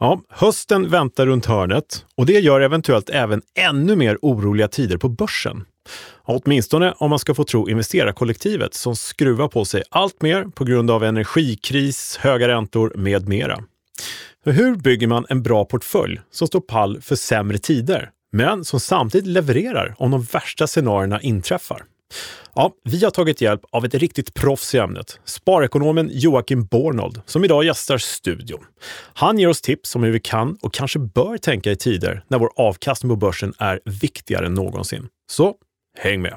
Ja, hösten väntar runt hörnet och det gör eventuellt även ännu mer oroliga tider på börsen. Åtminstone om man ska få tro investerarkollektivet som skruvar på sig allt mer på grund av energikris, höga räntor med mera. Hur bygger man en bra portfölj som står pall för sämre tider, men som samtidigt levererar om de värsta scenarierna inträffar? Ja, vi har tagit hjälp av ett riktigt proffs i ämnet, sparekonomen Joakim Bornold, som idag gästar studion. Han ger oss tips om hur vi kan och kanske bör tänka i tider när vår avkastning på börsen är viktigare än någonsin. Så häng med!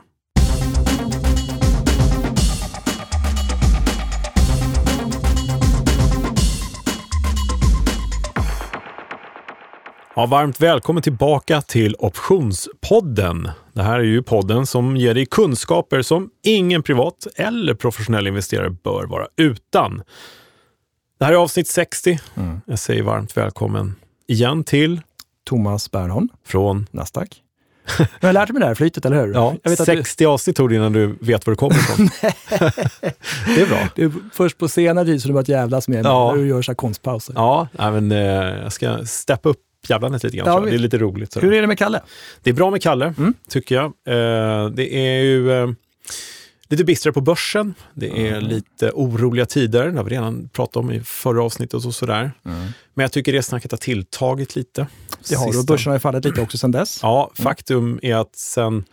Ja, varmt välkommen tillbaka till Optionspodden. Det här är ju podden som ger dig kunskaper som ingen privat eller professionell investerare bör vara utan. Det här är avsnitt 60. Mm. Jag säger varmt välkommen igen till Thomas Bernholm från Nasdaq. Jag har lärt mig det här flytet, eller hur? Ja, 60 du... avsnitt tog det innan du vet var det kommer ifrån. det är bra. Det är först på senare tid som du börjat jävlas med ja. när du gör så konstpauser. Ja, men, eh, jag ska steppa upp jävlandet lite grann. Ja, det är lite roligt. Så. Hur är det med Kalle? Det är bra med Kalle, mm. tycker jag. Eh, det är ju eh, lite bistrare på börsen. Det är mm. lite oroliga tider. Det har vi redan pratat om i förra avsnittet och sådär. Mm. Men jag tycker det snacket har tilltagit lite. Det har du och börsen har ju fallit lite också sedan dess. Ja, mm. faktum är att sen,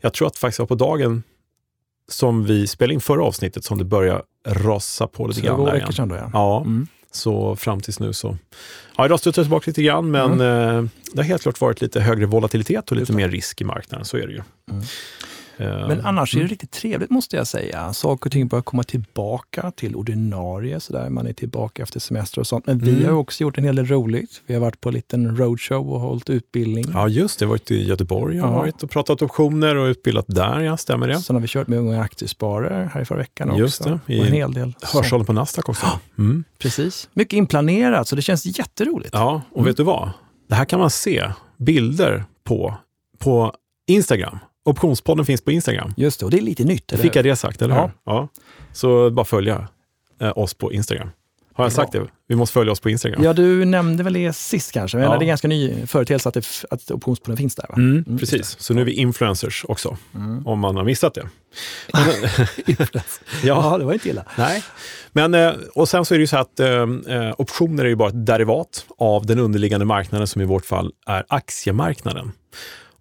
jag tror att det faktiskt var på dagen som vi spelade in förra avsnittet som det började rasa på lite grann. Två veckor sedan då ja. ja. Mm. Så fram tills nu så... Ja, idag studsar jag tillbaka lite grann, men mm. eh, det har helt klart varit lite högre volatilitet och lite mer risk i marknaden. Så är det ju. Mm. Men annars är det mm. riktigt trevligt måste jag säga. Saker och ting börjar komma tillbaka till ordinarie, så där. man är tillbaka efter semester och sånt. Men vi mm. har också gjort en hel del roligt. Vi har varit på en liten roadshow och hållit utbildning. Ja, just det. Har varit i Göteborg ja. varit och pratat optioner och utbildat där, ja. Stämmer det? Sen har vi kört med Unga Aktiesparare här i förra veckan just också. Det, i en hel del. Hörsholm på Nasdaq också. Mm. Precis. Mycket inplanerat, så det känns jätteroligt. Ja, och mm. vet du vad? Det här kan man se bilder på på Instagram. Optionspodden finns på Instagram. Just det, och det är lite nytt. Eller? Fick jag det sagt, eller ja. hur? Ja. Så bara följa eh, oss på Instagram. Har jag sagt det? Vi måste följa oss på Instagram. Ja, du nämnde väl det sist kanske. Men ja. det är ganska ny företeelse att, det, att optionspodden finns där. Va? Mm, mm, precis, så nu är vi influencers också, mm. om man har missat det. ja. ja, det var inte illa. Nej. Men, eh, och sen så är det ju så att eh, eh, optioner är ju bara ett derivat av den underliggande marknaden som i vårt fall är aktiemarknaden.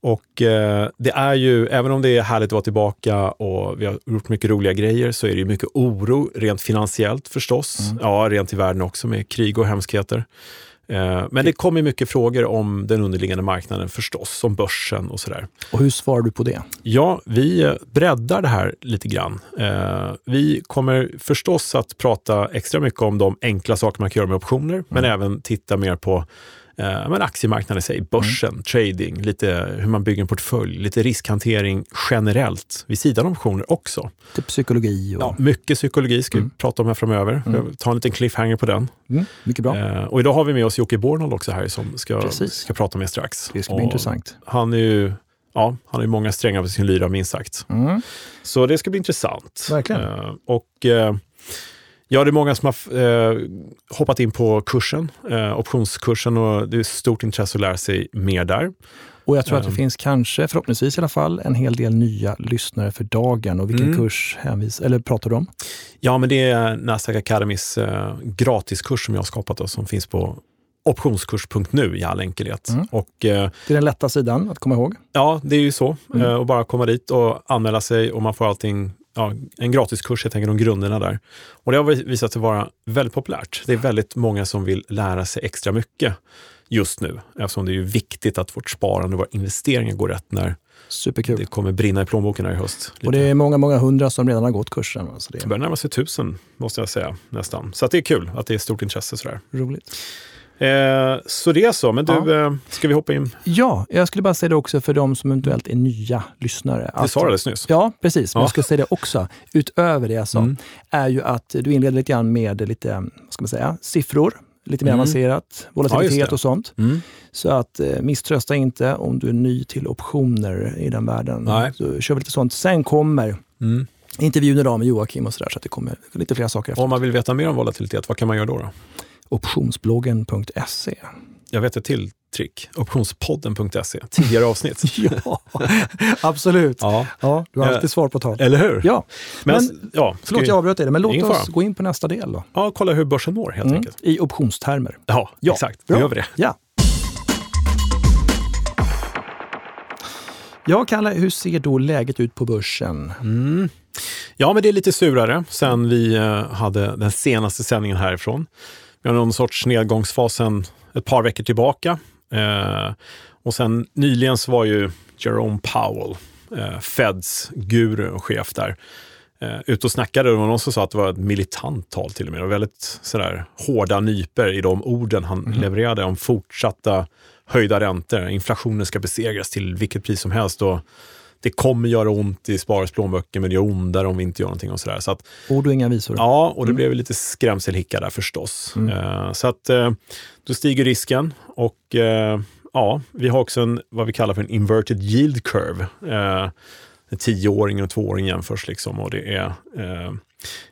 Och eh, det är ju, även om det är härligt att vara tillbaka och vi har gjort mycket roliga grejer, så är det ju mycket oro rent finansiellt förstås. Mm. Ja, rent i världen också med krig och hemskheter. Eh, men det kommer mycket frågor om den underliggande marknaden förstås, om börsen och sådär. Och hur svarar du på det? Ja, vi breddar det här lite grann. Eh, vi kommer förstås att prata extra mycket om de enkla saker man kan göra med optioner, mm. men även titta mer på eh, men aktiemarknaden i sig, börsen, mm. trading, lite hur man bygger en portfölj, lite riskhantering generellt vid sidan av optioner också. Typ psykologi? Och... Ja, mycket psykologi ska mm. vi prata om här framöver. Mm. Ta en liten cliffhanger på den. Mm. Mycket bra. Eh, och idag har vi med oss Jocke Bornold också här som ska, ska prata med strax. Det ska bli och intressant. Han är ju Ja, han har ju många strängar på sin lyra minst sagt. Mm. Så det ska bli intressant. Verkligen. Eh, och eh, Ja, det är många som har eh, hoppat in på kursen, eh, optionskursen och det är stort intresse att lära sig mer där. Och jag tror att det ehm. finns kanske, förhoppningsvis i alla fall, en hel del nya lyssnare för dagen. Och vilken mm. kurs hänvis, eller pratar du om? Ja, men det är Nasdaq Academys eh, gratiskurs som jag har skapat då, som finns på optionskurs.nu i all enkelhet. Mm. Och, eh, det är den lätta sidan att komma ihåg. Ja, det är ju så. Mm. Eh, och bara komma dit och anmäla sig och man får allting ja, en gratiskurs helt enkelt om grunderna där. Och det har visat sig vara väldigt populärt. Det är väldigt många som vill lära sig extra mycket just nu, eftersom det är viktigt att vårt sparande och våra investeringar går rätt när Superkul. det kommer brinna i plånboken här i höst. Lite. Och det är många, många hundra som redan har gått kursen. Så det... det börjar närma sig tusen, måste jag säga, nästan. Så det är kul att det är stort intresse. Sådär. Roligt. Eh, så det är så, men du, ja. eh, ska vi hoppa in? Ja, jag skulle bara säga det också för de som eventuellt är nya lyssnare. Det sa du alldeles nyss. Ja, precis. Men ja. jag ska säga det också, utöver det jag sa, mm. är ju att du inleder lite grann med lite, vad ska man säga, siffror lite mer mm. avancerat, volatilitet ja, och sånt. Mm. Så att eh, misströsta inte om du är ny till optioner i den världen. Nej. Så kör vi lite sånt. Sen kommer mm. intervjun idag med Joakim och sådär, så att det kommer lite fler saker. Om man vill veta mer om volatilitet, vad kan man göra då? då? optionsbloggen.se. Jag vet ett till trick. Optionspodden.se. Tidigare avsnitt. ja, absolut. Ja. ja, du har alltid eh, svar på tal. Eller hur? Ja. Men, men ja, förlåt, jag avbröt dig, men låt oss gå in på nästa del. Då. Ja, kolla hur börsen mår helt mm. enkelt. I optionstermer. Ja, ja. exakt. Då gör vi det. Ja. Ja, Kalle, hur ser då läget ut på börsen? Mm. Ja, men det är lite surare sen vi uh, hade den senaste sändningen härifrån. Vi har någon sorts nedgångsfas sen ett par veckor tillbaka. Uh, och sen nyligen så var ju Jerome Powell, uh, Feds guru och chef där, uh, ute och snackade. Det var någon som sa att det var ett militant tal till och med. Och väldigt sådär hårda nyper i de orden han mm. levererade om fortsatta höjda räntor. Inflationen ska besegras till vilket pris som helst. Och det kommer göra ont i sparares plånböcker, men det gör ondare om vi inte gör någonting. och sådär. Så att, Ord och inga visor. Ja, och det mm. blev lite skrämselhicka där förstås. Mm. Uh, så att uh, då stiger risken och uh, ja, vi har också en, vad vi kallar för en inverted yield curve. Uh, tioåringen och tvååringen jämförs liksom och det är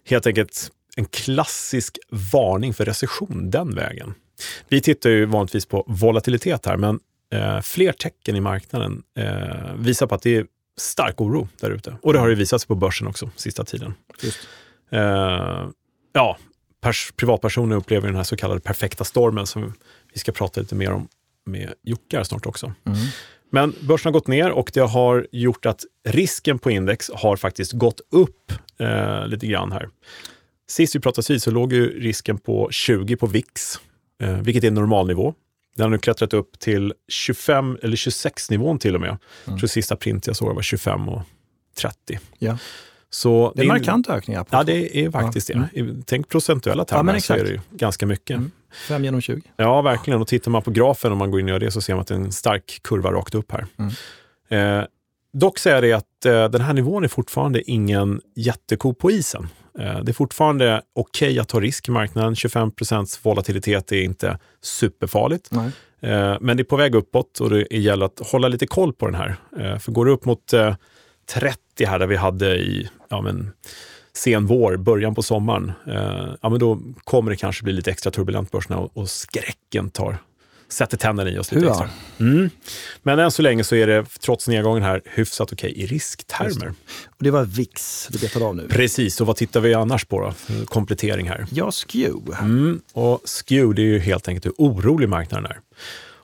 helt enkelt en klassisk varning för recession den vägen. Vi tittar ju vanligtvis på volatilitet här, men eh, fler tecken i marknaden eh, visar på att det är stark oro där ute. Och det har ju visat sig på börsen också sista tiden. Eh, ja, privatpersoner upplever den här så kallade perfekta stormen som vi ska prata lite mer om med Jocke snart också. Mm. Men börsen har gått ner och det har gjort att risken på index har faktiskt gått upp eh, lite grann här. Sist vi pratade vid så låg ju risken på 20 på VIX eh, vilket är normalnivå. Den har nu klättrat upp till 25 eller 26 nivån till och med. Mm. Jag tror sista print jag såg var 25 och 30. Ja. Så det är en markant ökning. Ja, det är faktiskt ja. det. Mm. Tänk procentuella termer ja, så är det ju ganska mycket. Mm. 5 genom 20. Ja, verkligen. Och tittar man på grafen, om man går in och gör det, så ser man att det är en stark kurva rakt upp här. Mm. Eh, dock säger det att eh, den här nivån är fortfarande ingen jätteko på isen. Eh, det är fortfarande okej okay att ta risk i marknaden. 25% volatilitet är inte superfarligt. Nej. Eh, men det är på väg uppåt och det gäller att hålla lite koll på den här. För går det upp mot 30 här där vi hade i ja, men, sen vår, början på sommaren, ja, men då kommer det kanske bli lite extra turbulent på börserna och, och skräcken tar sätter tänderna i oss lite extra. Mm. Men än så länge så är det, trots nedgången här, hyfsat okej okay i risktermer. Och det var VIX du betade av nu? Precis, och vad tittar vi annars på då? Komplettering här. Ja, SKEW. Mm. Och SKEW, det är ju helt enkelt hur orolig marknaden är.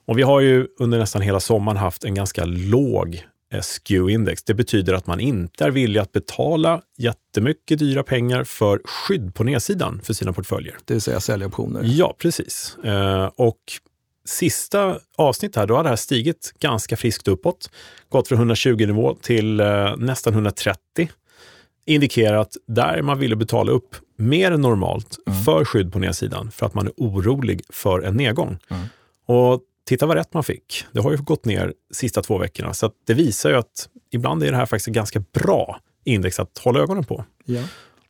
Och vi har ju under nästan hela sommaren haft en ganska låg eh, SKEW-index. Det betyder att man inte är villig att betala jättemycket dyra pengar för skydd på nedsidan för sina portföljer. Det vill säga sälja optioner? Ja, precis. Eh, och sista avsnitt här, då har det här stigit ganska friskt uppåt. Gått från 120 nivå till eh, nästan 130. Indikerar att där man ville betala upp mer än normalt mm. för skydd på nedsidan för att man är orolig för en nedgång. Mm. Och titta vad rätt man fick. Det har ju gått ner sista två veckorna, så det visar ju att ibland är det här faktiskt ett ganska bra index att hålla ögonen på. Ja.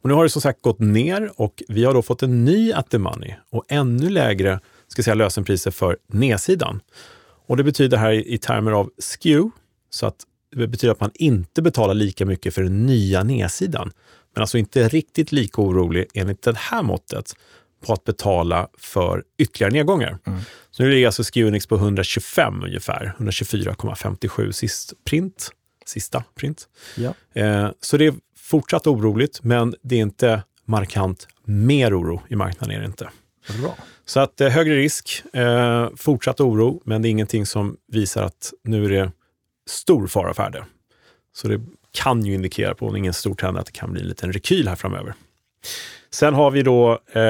Och nu har det som sagt gått ner och vi har då fått en ny at the money och ännu lägre ska säga, lösenpriser för nedsidan. Och det betyder här i termer av skew, så att det betyder att man inte betalar lika mycket för den nya nedsidan. Men alltså inte riktigt lika orolig enligt det här måttet på att betala för ytterligare nedgångar. Mm. Så nu ligger alltså Skewnix på 125 ungefär, 124,57 sist print, sista print. Ja. Eh, så det är fortsatt oroligt, men det är inte markant mer oro i marknaden. Är det inte. Bra. Så att eh, högre risk, eh, fortsatt oro, men det är ingenting som visar att nu är det stor fara färde. Så det kan ju indikera på, ingen stor trend, att det kan bli en liten rekyl här framöver. Sen har vi då eh,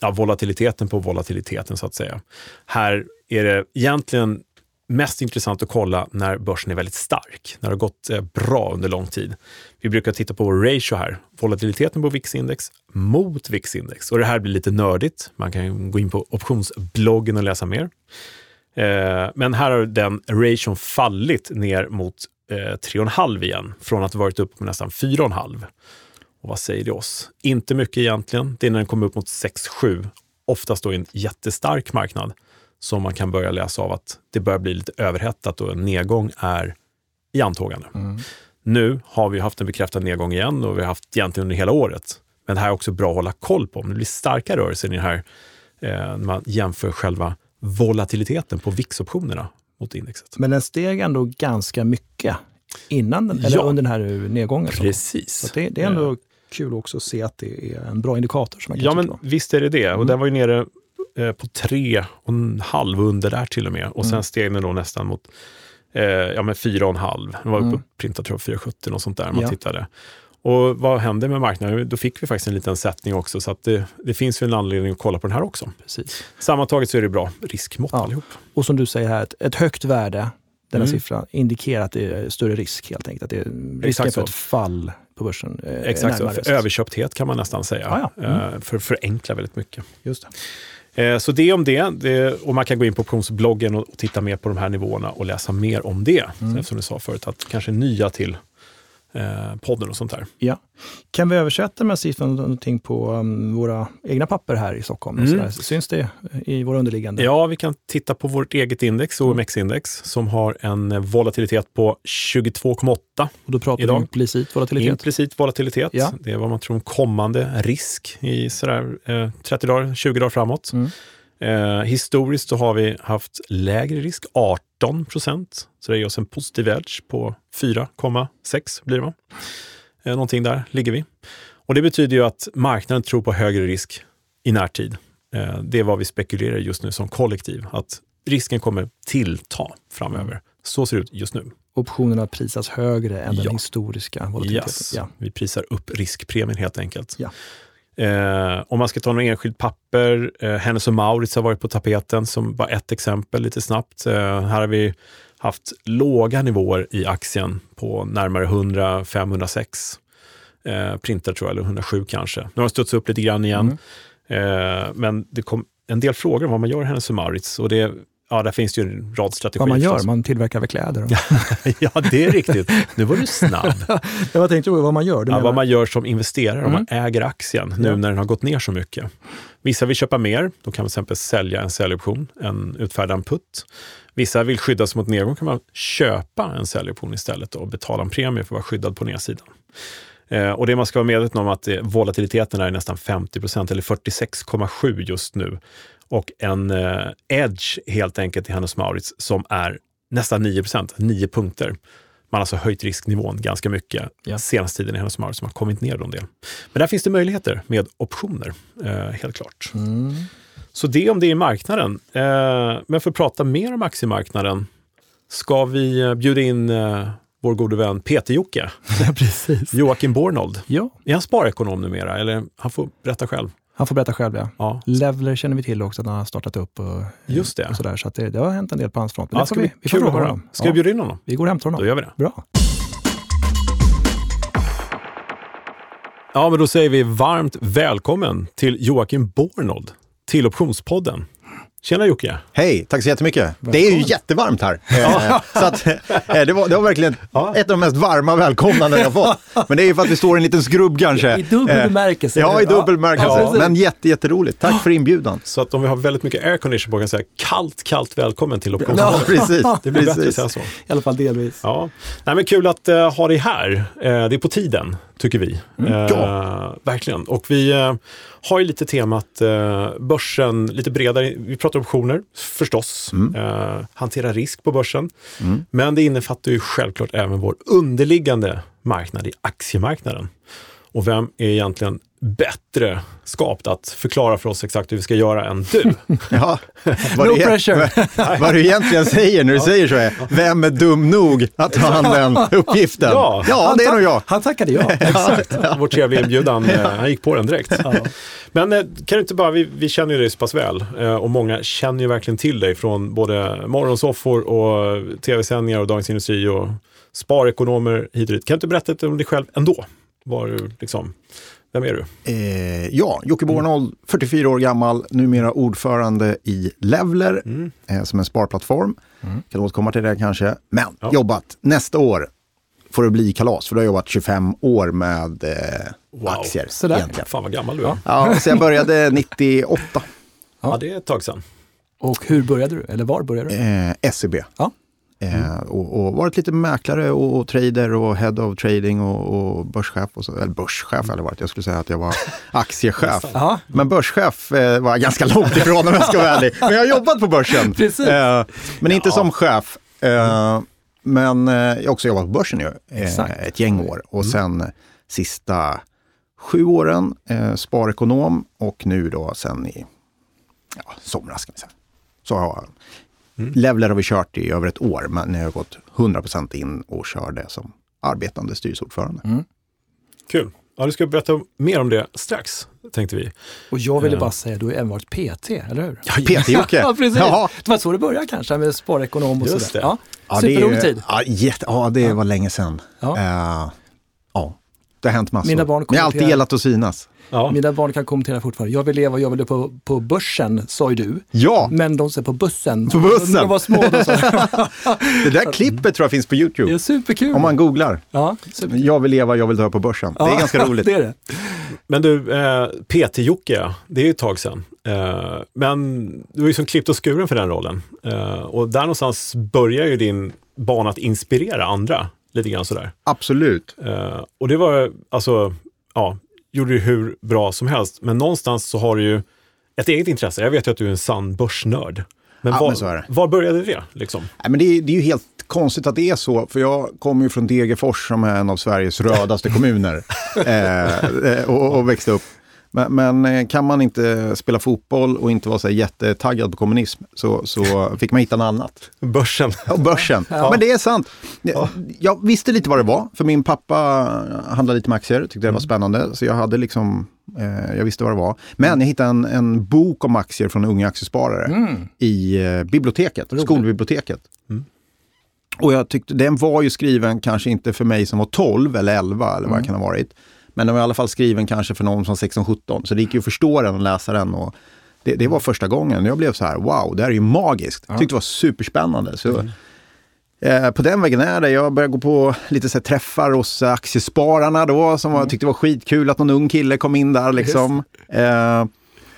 ja, volatiliteten på volatiliteten så att säga. Här är det egentligen mest intressant att kolla när börsen är väldigt stark, när det har gått eh, bra under lång tid. Vi brukar titta på vår ratio här, volatiliteten på VIX-index mot VIX-index. Och det här blir lite nördigt. Man kan gå in på optionsbloggen och läsa mer. Eh, men här har den ration fallit ner mot eh, 3,5 igen, från att ha varit uppe på nästan 4,5. Och vad säger det oss? Inte mycket egentligen. Det är när den kommer upp mot 6-7, oftast då i en jättestark marknad som man kan börja läsa av att det börjar bli lite överhettat och en nedgång är i antågande. Mm. Nu har vi haft en bekräftad nedgång igen och vi har haft egentligen under hela året. Men det här är också bra att hålla koll på. Om det blir starka rörelser i den här eh, när man jämför själva volatiliteten på VIX-optionerna mot indexet. Men den steg ändå ganska mycket innan den, eller under den här nedgången. Precis. Så det, det, är ändå eh. kul också att se att det är en bra indikator. Som man ja, men visst är det det. Och mm. den var ju nere eh, på tre och en halv under där till och med. Och sen mm. steg den då nästan mot eh, ja, men fyra och en halv. Den var mm. och printade tror jag 4,70 och sånt där man ja. tittade. Och vad hände med marknaden? Då fick vi faktiskt en liten sättning också, så att det, det finns ju en anledning att kolla på den här också. Precis. Sammantaget så är det bra riskmått ja. allihop. Och som du säger här, ett, ett högt värde, denna mm. siffra, indikerar att det är större risk helt enkelt. Att det är risken för ett fall på börsen. Eh, Exakt så, för överköpthet kan man nästan säga. Ah, ja. mm. eh, för att förenkla väldigt mycket. Just det. Eh, så det om det. det. Och man kan gå in på optionsbloggen och, och titta mer på de här nivåerna och läsa mer om det. Mm. Eftersom du sa förut att kanske nya till eh, podden och sånt där. Ja. Kan vi översätta de här siffrorna någonting på um, våra egna papper här i Stockholm? Mm. Syns det i våra underliggande? Ja, vi kan titta på vårt eget index, OMX-index, som har en volatilitet på 22,8 Och då pratar idag. vi implicit volatilitet? Implicit volatilitet. Ja. Det är vad man tror om kommande risk i sådär, eh, 30 dagar, 20 dagar framåt. Mm. Eh, historiskt så har vi haft lägre risk, 18 procent. Så det ger oss en positiv edge på 4,6 blir det va? Eh, någonting där ligger vi. Och det betyder ju att marknaden tror på högre risk i närtid. Eh, det är vad vi spekulerar just nu som kollektiv, att risken kommer tillta framöver. Så ser det ut just nu. Optionerna prisas högre än ja. den historiska volatiliteten? Yes. Ja. Vi prisar upp riskpremien helt enkelt. Ja. Eh, om man ska ta något enskilt papper, eh, Hennes och Maurits har varit på tapeten som bara ett exempel lite snabbt. Eh, här har vi haft låga nivåer i aktien på närmare 100, 506 eh, printer tror jag, eller 107 kanske. Nu har den studsat upp lite grann igen. Mm. Eh, men det kom en del frågor om vad man gör i Hennes och Maurits och det Ja, där finns det ju en rad strategier. Vad man gör? Man tillverkar väl kläder? ja, det är riktigt. Nu var du snabb. jag tänkte vad man gör. Ja, vad man gör som investerare, mm. om man äger aktien nu ja. när den har gått ner så mycket. Vissa vill köpa mer, då kan man till exempel sälja en säljoption, en, utfärda en putt. Vissa vill skydda sig mot nedgång, kan man köpa en säljoption istället och betala en premie för att vara skyddad på nedsidan. Eh, och det man ska vara medveten om att volatiliteten är nästan 50% eller 46,7 just nu och en eh, edge helt enkelt i Hennes Maurits som är nästan 9 9 punkter. Man har alltså höjt risknivån ganska mycket ja. senaste tiden i Hennes Maurits som har kommit ner en del. Men där finns det möjligheter med optioner, eh, helt klart. Mm. Så det om det är marknaden. Eh, men för att prata mer om aktiemarknaden ska vi eh, bjuda in eh, vår gode vän Peter-Jocke. Joakim Bornold. Ja. Är han sparekonom numera? Eller han får berätta själv. Han får berätta själv, ja. ja. Levler känner vi till också, att han har startat upp. Och, Just det. Och sådär, så det, det, har hänt en del på hans front. Men ja, ska vi, vi får fråga honom. Ska ja. vi bjuda in honom? Vi går och hämtar honom. Då gör vi det. Bra. Ja, men då säger vi varmt välkommen till Joakim Bornold till Optionspodden. Tjena Jocke! Hej, tack så jättemycket. Välkommen. Det är ju jättevarmt här. Eh, så att, eh, det, var, det var verkligen ja. ett av de mest varma välkomnanden jag fått. Men det är ju för att vi står i en liten skrubb kanske. I dubbel eh, bemärkelse. Ja, i dubbel bemärkelse. Ja. Men jätte, jätteroligt. Tack för inbjudan. Så att om vi har väldigt mycket aircondition på kan jag säga kallt, kallt välkommen till Option. Ja, precis. Det blir bättre så. I alla fall delvis. Ja. Nej, men kul att uh, ha dig här. Uh, det är på tiden, tycker vi. Mm. Uh, ja. Verkligen. Och vi har ju lite temat eh, börsen lite bredare. Vi pratar optioner förstås, mm. eh, hantera risk på börsen. Mm. Men det innefattar ju självklart även vår underliggande marknad i aktiemarknaden. Och vem är egentligen bättre skapt att förklara för oss exakt hur vi ska göra än du? ja, no det, pressure! vad du egentligen säger när du ja. säger så är, vem är dum nog att ta hand den uppgiften? Ja, ja det är nog jag. Han tackade ja. Exakt. Vår trevliga inbjudan, eh, han gick på den direkt. Ja. Men eh, kan du inte bara, vi, vi känner ju dig så pass väl eh, och många känner ju verkligen till dig från både morgonsoffor och tv-sändningar och Dagens Industri och sparekonomer hit och dit. Kan du inte berätta lite om dig själv ändå? Var du liksom, vem är du? Eh, ja, Jocke Bornold, 44 år gammal, numera ordförande i Levler mm. eh, som en sparplattform. Mm. Kan återkomma till det kanske. Men ja. jobbat nästa år får det bli kalas, för du har jobbat 25 år med eh, wow. aktier. Sådär. Egentligen. Fan vad gammal du är. Ja, så jag började 98. Ja. ja, det är ett tag sedan. Och hur började du? Eller var började du? Eh, SEB. Ja. Eh, och, och, varit lite mäklare och, och, trader och head of trading och, och börschef. Och så, eller börschef eller varit. Jag skulle säga att jag var aktiechef. men börschef eh, var jag ganska långt ifrån om jag ska vara ärlig. Men jag har jobbat på börsen. Eh, men inte ja. som chef. Eh, men eh, jag har också jobbat på börsen ju, eh, ett gäng år. Och mm. sen sista sju åren sparekonom och nu då sen i ja, somras ska vi säga. Så har Mm. Levler har vi kört i över ett år, men nu har jag gått 100% in och kör det som arbetande styrelseordförande. Mm. Kul. Ja, du ska berätta mer om det strax, tänkte vi. Och jag ville uh. bara säga, du har även varit PT, eller hur? Ja, PT-Jocke! ja, precis. Jaha. Det var så det började kanske, med sparekonom och sådär. Ja, ja, Superrolig tid. Ja, jätte, ja, det var länge sedan. Ja. Uh, ja, det har hänt massor. Mina barn Men jag har alltid gillat att synas. Ja. Mina barn kan kommentera fortfarande. Jag vill leva, jag vill leva på, på börsen, sa ju du. Ja! Men de säger på bussen. På bussen? De var små. Då, så. det där klippet tror jag finns på YouTube. Det är superkul. Om man googlar. Ja, super. Jag vill leva, jag vill dö på börsen. Ja, det är ganska roligt. det är det. Men du, eh, PT-Jocke, det är ju ett tag sedan. Eh, men du var ju som klippt och skuren för den rollen. Eh, och där någonstans börjar ju din bana att inspirera andra. Lite grann sådär. Absolut. Eh, och det var alltså, ja, gjorde det hur bra som helst. Men någonstans så har du ju ett eget intresse. Jag vet ju att du är en sann börsnörd. Men, ja, var, men var började det? Liksom? Nej, men det, är, det är ju helt konstigt att det är så, för jag kommer ju från Degerfors som är en av Sveriges rödaste kommuner eh, eh, och, och växte upp men, men, eh, kan man inte spela fotboll och inte vara så jättetaggad på kommunism så, så fick man hitta något annat. Börsen. Ja, börsen. Ja. Men det är sant. Ja. Jag visste lite vad det var, för min pappa handlade lite med aktier, tyckte det var mm. spännande. Så jag hade liksom, eh, jag visste vad det var. Men jag hittade en, en bok om aktier från Unga Aktiesparare mm. i eh, biblioteket, skolbiblioteket. Mm. Och jag tyckte, den var ju skriven kanske inte för mig som var 12 eller 11 eller vad mm. det kan ha varit. Men den var i alla fall skriven kanske för någon som 16-17, så det gick ju att förstå den och läsa den. Och det, det var första gången jag blev så här, wow, det här är ju magiskt. Jag tyckte det var superspännande. Så, mm. eh, på den vägen är det. Jag började gå på lite så här, träffar hos Aktiespararna då, som jag mm. tyckte var skitkul att någon ung kille kom in där. Liksom. Eh,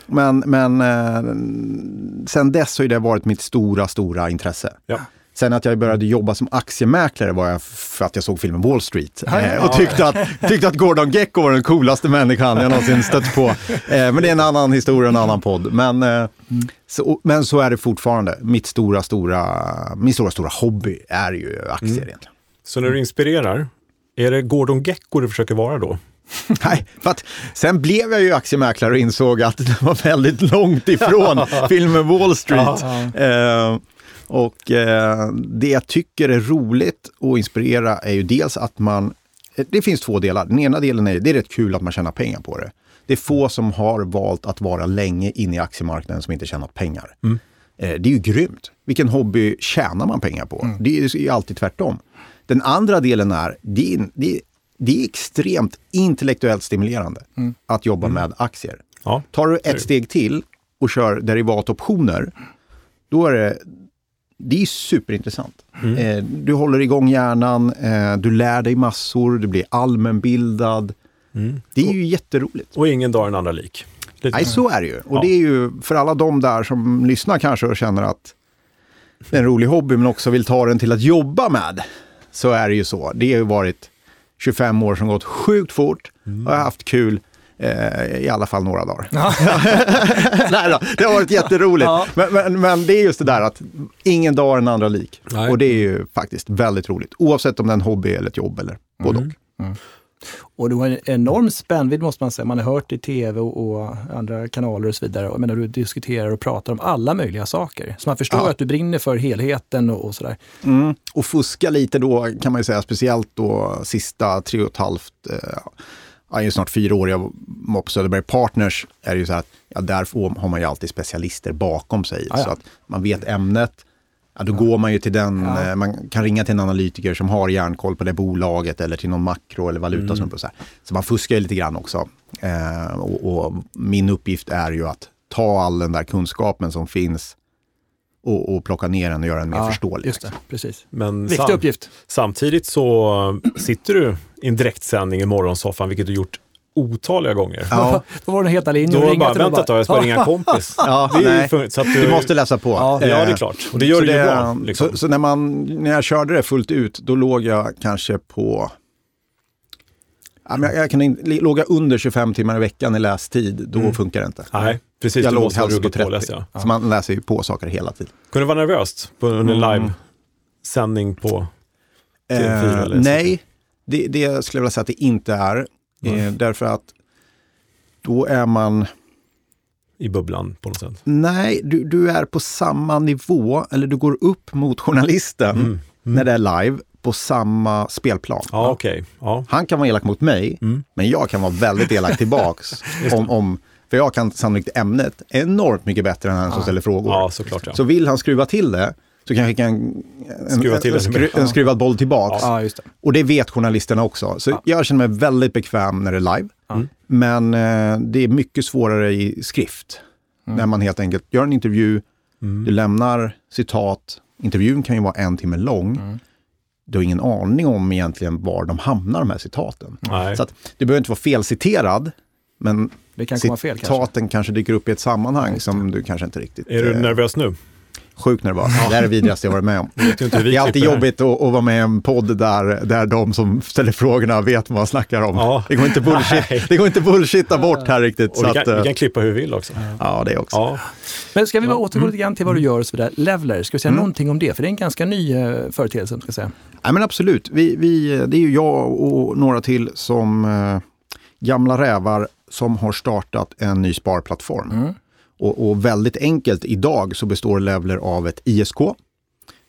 men men eh, sen dess har det varit mitt stora, stora intresse. Ja. Sen att jag började jobba som aktiemäklare var jag för att jag såg filmen Wall Street eh, och tyckte att, tyckte att Gordon Gecko var den coolaste människan jag någonsin stött på. Eh, men det är en annan historia, en annan podd. Men, eh, så, men så är det fortfarande. Mitt stora, stora, min stora, stora hobby är ju aktier mm. egentligen. Så när du inspirerar, är det Gordon Gecko du försöker vara då? Nej, för att sen blev jag ju aktiemäklare och insåg att det var väldigt långt ifrån filmen Wall Street. Och eh, det jag tycker är roligt och inspirera är ju dels att man... Eh, det finns två delar. Den ena delen är det är rätt kul att man tjänar pengar på det. Det är få som har valt att vara länge inne i aktiemarknaden som inte tjänat pengar. Mm. Eh, det är ju grymt. Vilken hobby tjänar man pengar på? Mm. Det är ju alltid tvärtom. Den andra delen är, det är, det är, det är extremt intellektuellt stimulerande mm. att jobba mm. med aktier. Ja. Tar du ett steg till och kör derivatoptioner, då är det, det är superintressant. Mm. Eh, du håller igång hjärnan, eh, du lär dig massor, du blir allmänbildad. Mm. Det är ju jätteroligt. Och ingen dag är en andra lik. Lite. Nej, så är det ju. Och ja. det är ju för alla de där som lyssnar kanske och känner att det är en rolig hobby men också vill ta den till att jobba med. Så är det ju så. Det har ju varit 25 år som gått sjukt fort mm. har haft kul. Eh, I alla fall några dagar. Ja. Nej då, det har varit jätteroligt. Ja. Men, men, men, det är just det där att ingen dag är den andra lik. Nej. Och det är ju faktiskt väldigt roligt. Oavsett om det är en hobby eller ett jobb eller både mm. och. Mm. Och du har en enorm spännvidd måste man säga. Man har hört i tv och, och andra kanaler och så vidare. Jag menar, du diskuterar och pratar om alla möjliga saker. Så man förstår ja. att du brinner för helheten och, och sådär. Mm. Och fuska lite då kan man ju säga, speciellt då sista tre och ett halvt eh, ja, är snart fyra år jag var på Söderberg Partners, är det ju så att ja, där har man ju alltid specialister bakom sig. Ah, ja. Så att man vet ämnet, ja, då går man ju till den. Eh, man kan ringa till en analytiker som har järnkoll på det bolaget eller till någon makro eller valuta. Mm. Så, så man fuskar ju lite grann också. Eh, och, och, min uppgift är ju att ta all den där kunskapen som finns och, och plocka ner den och göra den mer ja, förståelig. Just det, precis. Men Viktig uppgift. Samtidigt så sitter du i en direktsändning i morgonsoffan, vilket du gjort otaliga gånger. Ja. Då var det heta linjen. Då var bara, vänta ett tag, jag ska ringa en kompis. ja, så du, du, måste läsa på. Ja, ja, det är klart. Och det gör du ju bra. Liksom. Så, så, när, man, när jag körde det fullt ut, då låg jag kanske på jag, jag kan låga under 25 timmar i veckan i lästid, då mm. funkar det inte. Nej, precis. Jag låg helst på 30. Påläst, ja. Så man läser ju på saker hela tiden. Kunde det vara nervöst under mm. livesändning på TV4? Eh, nej, det, det skulle jag vilja säga att det inte är. Eh, därför att då är man... I bubblan på något sätt? Nej, du, du är på samma nivå, eller du går upp mot journalisten mm. Mm. när det är live på samma spelplan. Ja, okay. ja. Han kan vara elak mot mig, mm. men jag kan vara väldigt elak tillbaks. om, om, för jag kan sannolikt ämnet enormt mycket bättre än han som ställer frågor. Ja, såklart, ja. Så vill han skruva till det, så kan jag skicka en, en, skruva till en, skru, en skruvad boll tillbaks. Ja, det. Och det vet journalisterna också. Så jag känner mig väldigt bekväm när det är live. Mm. Men eh, det är mycket svårare i skrift. Mm. När man helt enkelt gör en intervju, mm. du lämnar citat. Intervjun kan ju vara en timme lång. Du har ingen aning om egentligen var de hamnar, de här citaten. Nej. Så att, du behöver inte vara felciterad, men det kan komma fel, citaten kanske. kanske dyker upp i ett sammanhang som du kanske inte riktigt... Är du eh, nervös nu? Sjukt nervös. Det är det vidrigaste jag varit med om. Det är alltid jobbigt att, att, vara med i en podd där, där de som ställer frågorna vet vad man snackar om. Ja. Det går inte bullshit, det går inte bullshitta bort här riktigt. Och vi, kan, att, vi kan eh, klippa hur vi vill också. Ja, det också. Ja. Men ska vi bara återgå lite grann till vad du gör och så vidare. Levler, ska vi säga mm. någonting om det? För det är en ganska ny uh, företeelse. Ska säga. Ja, men absolut. Vi, vi, det är ju jag och några till som uh, gamla rävar som har startat en ny sparplattform. Mm. Och, och, väldigt enkelt idag så består Levler av ett ISK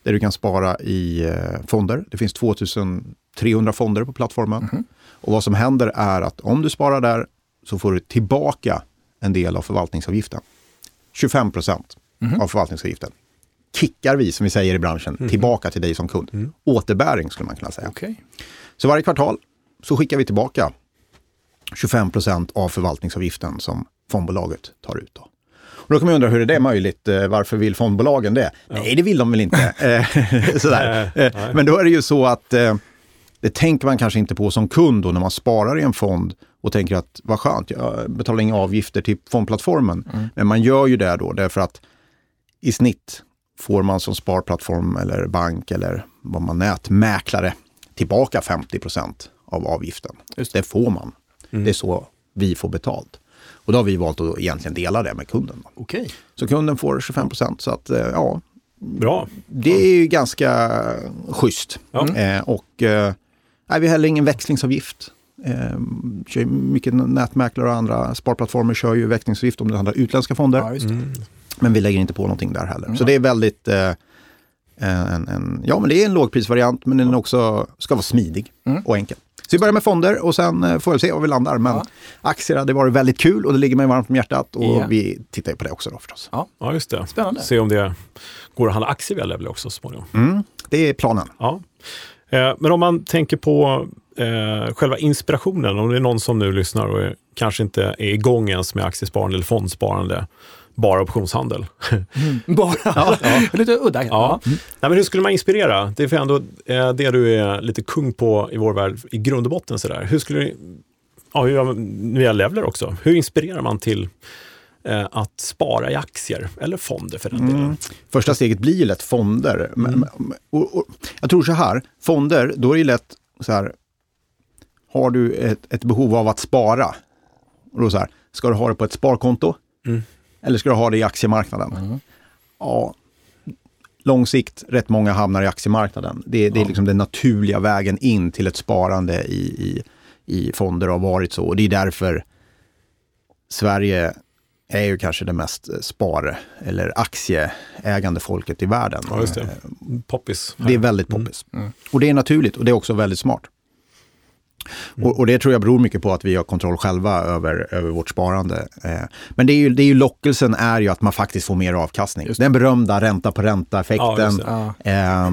där du kan spara i eh, fonder. Det finns 2300 fonder på plattformen. Mm. Och vad som händer är att om du sparar där så får du tillbaka en del av förvaltningsavgiften. 25 procent mm. av förvaltningsavgiften kickar vi, som vi säger i branschen, mm. tillbaka till dig som kund. Mm. Återbäring skulle man kunna säga. Okay. Så varje kvartal så skickar vi tillbaka 25 procent av förvaltningsavgiften som fondbolaget tar ut. Då. Då kan man undra hur är det möjligt? Eh, varför vill fondbolagen det? Ja. Nej, det vill de väl inte. Eh, sådär. Nej, nej. Men då är det ju så att eh, det tänker man kanske inte på som kund då när man sparar i en fond och tänker att vad skönt, jag betalar inga avgifter till fondplattformen. Mm. Men man gör ju det då därför att i snitt får man som sparplattform eller bank eller vad man nätmäklare tillbaka 50 av avgiften. Det. det. får man. Mm. Det är så vi får betalt. Och då har vi valt att egentligen dela det med kunden. Okay. Så kunden får 25 procent. Så att, eh, ja, Bra. Det är ju ganska schysst. Ja. Eh, och eh, vi har heller ingen växlingsavgift. Eh, mycket nätmäklare och andra sparplattformar kör ju växlingsavgift om det handlar utländska fonder. Ja, mm. Men vi lägger inte på någonting där heller. Mm. Så det är väldigt eh, en, en, ja, men det är en lågprisvariant, men den också ska vara smidig mm. och enkel. Så vi börjar med fonder och sen eh, får vi se var vi landar. Men ja. aktier hade varit väldigt kul och det ligger mig varmt om hjärtat. Och yeah. vi tittar ju på det också då förstås. Ja, ja just det. Spännande. Se om det går att handla aktier via Level också så småningom. Mm, det är planen. Ja. Eh, men om man tänker på eh, själva inspirationen, om det är någon som nu lyssnar och är, kanske inte är igång ens med aktiesparande eller fondsparande bara optionshandel. Mm, bara? ja, ja. Lite udda. Ja. Mm. Nej, men hur skulle man inspirera? Det är för ändå eh, det du är lite kung på i vår värld i grund och botten. Sådär. Hur skulle du, ja, hur gör man via Levler också? Hur inspirerar man till eh, att spara i aktier eller fonder för den delen? Mm. Första steget blir ju lätt fonder. Mm. Och, och, jag tror så här, fonder, då är det lätt så här, har du ett, ett behov av att spara, och då så här, ska du ha det på ett sparkonto? Mm. Eller ska du ha det i aktiemarknaden? Mm. Ja, lång sikt, rätt många hamnar i aktiemarknaden. Det, det är liksom den naturliga vägen in till ett sparande i, i, i fonder har varit så. Och det är därför Sverige är ju kanske det mest spar eller aktieägande folket i världen. Ja, det. Poppis. Det är väldigt poppis. Mm. Mm. Och det är naturligt och det är också väldigt smart. Mm. Och, och, det tror jag beror mycket på att vi har kontroll själva över, över vårt sparande. Eh, men det är, ju, det är ju lockelsen är ju att man faktiskt får mer avkastning. Den berömda ränta på ränta-effekten. Ja, eh,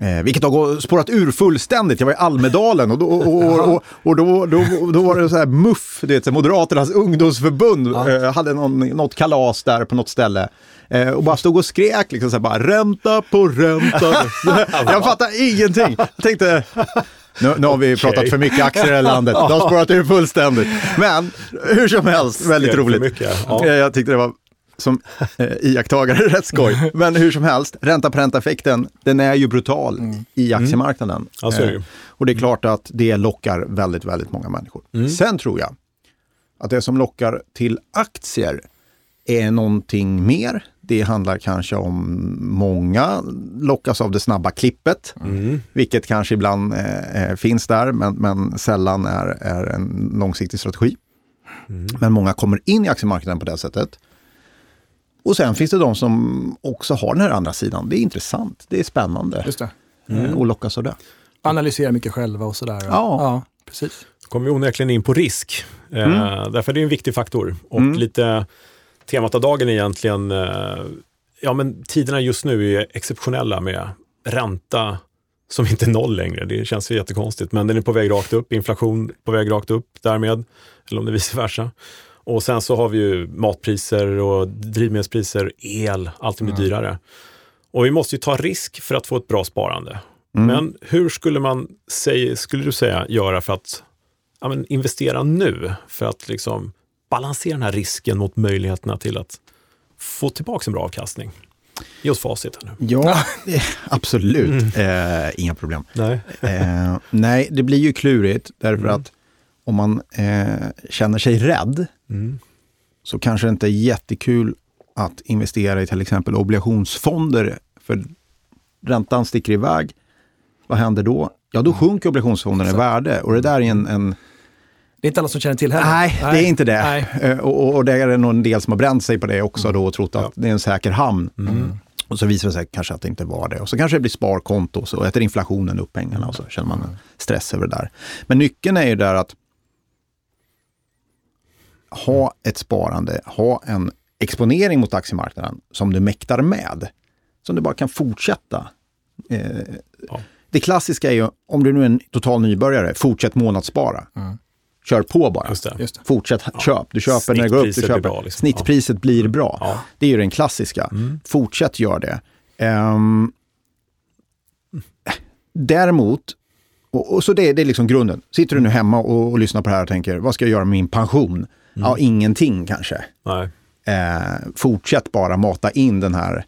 Eh, vilket har spårat ur fullständigt. Jag var i Almedalen och då, och, och, och då, då, då var det så här MUF, det Moderaternas ungdomsförbund, ja. eh, hade någon, något kalas där på något ställe. Eh, och bara stod och skrek liksom så här, bara ränta på ränta. jag fattar ingenting. Jag tänkte, nu, nu har vi okay. pratat för mycket aktier i det här landet. Det har spårat ur fullständigt. Men hur som helst, väldigt roligt. Mycket, ja. Eh, jag tyckte det var som eh, iakttagare rätt skoj. Men hur som helst, ränta på ränta-effekten, den är ju brutal mm. i mm. aktiemarknaden. Mm. Ja, eh, och det är klart att det lockar väldigt, väldigt många människor. Mm. Sen tror jag att det som lockar till aktier är någonting mer. Det handlar kanske om många lockas av det snabba klippet, mm. vilket kanske ibland eh, eh finns där, men, men sällan är, är en långsiktig strategi. Mm. Men många kommer in i aktiemarknaden på det sättet. Och sen finns det de som också har den här andra sidan. Det är intressant, det är spännande Just det. Mm. och lockas av det. Analysera mycket själva och sådär. Ja. ja, precis. kommer vi onekligen in på risk. Eh, mm. Eh, därför är det en viktig faktor. Och mm. lite temat av dagen är egentligen, eh, ja men tiderna just nu är exceptionella med ränta som inte är noll längre. Det känns ju jättekonstigt, men den är på väg rakt upp, inflation på väg rakt upp därmed, eller om det är vice versa. Och sen så har vi ju matpriser och drivmedelspriser, el, allting blir mm. dyrare. Och vi måste ju ta risk för att få ett bra sparande. Mm. Men hur skulle man, säga, skulle du säga, göra för att ja, investera nu? För att liksom balansera den här risken mot möjligheterna till att få tillbaka en bra avkastning. Ge oss facit. Här nu. Ja, absolut. Mm. Eh, inga problem. Nej. Eh, nej, det blir ju klurigt därför mm. att om man eh, känner sig rädd mm. så kanske det inte är jättekul att investera i till exempel obligationsfonder. För räntan sticker iväg. Vad händer då? Ja, då sjunker obligationsfonderna i värde och det där är en, en det är inte alla som känner till heller. Nej, Nej. det är inte det. Uh, och, och det är nog en del som har bränt sig på det också mm. då och trott att ja. det är en säker hamn. Mm. Och så visar det sig kanske att det inte var det. Och så kanske det blir sparkonto och så äter inflationen upp pengarna och så känner man stress över det där. Men nyckeln är ju där att ha ett sparande, ha en exponering mot aktiemarknaden som du mäktar med. Som du bara kan fortsätta. Eh, ja. Det klassiska är ju, om du nu är en total nybörjare, fortsätt månadsspara. Mm. Kör på bara. Just det. Just det. Fortsätt ja. köp. Du köper när det går upp. Du köper. Bra, liksom. Snittpriset ja. blir bra. Ja. Det är ju den klassiska. Mm. Fortsätt gör det. Um, däremot, och, och, så det, det är liksom grunden. Sitter du nu hemma och, och, lyssnar på det här och tänker, vad ska jag göra med min pension? Mm. Ja, ingenting kanske. Nej. Eh, fortsätt bara mata in den här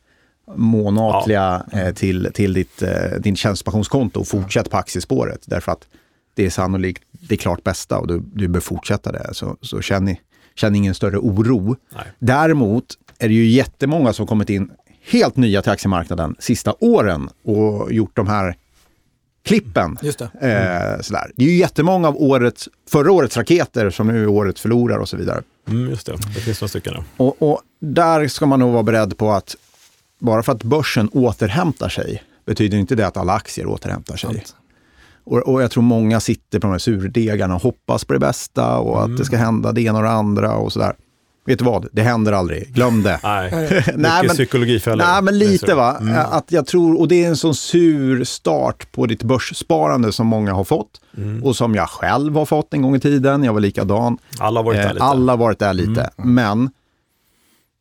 månatliga ja. eh, till, till ditt, eh, din tjänstepensionskonto och fortsätt på aktiespåret. Därför att det är sannolikt det klart bästa och du, du bör fortsätta det. Så, så känn, känn ingen större oro. Nej. Däremot är det ju jättemånga som kommit in helt nya till aktiemarknaden sista åren och gjort de här klippen. Just det. Mm. Eh, sådär. det är ju jättemånga av årets, förra årets raketer som nu är året förlorar och så vidare. Mm, just det, det finns några stycken. Och, och, där ska man nog vara beredd på att bara för att börsen återhämtar sig betyder inte det att alla aktier återhämtar sig. Och, och, jag tror många sitter på de här surdegarna och hoppas på det bästa och mm. att det ska hända det ena och det andra och sådär. Vet du vad? Det händer aldrig. Glöm det. Nej, nej men, psykologifällor. Nej, men lite va. Mm. Att jag tror, och det är en sån sur start på ditt börssparande som många har fått. Mm. Och som jag själv har fått en gång i tiden. Jag var likadan. Alla har varit där eh, lite. Alla har varit där lite. Mm. Men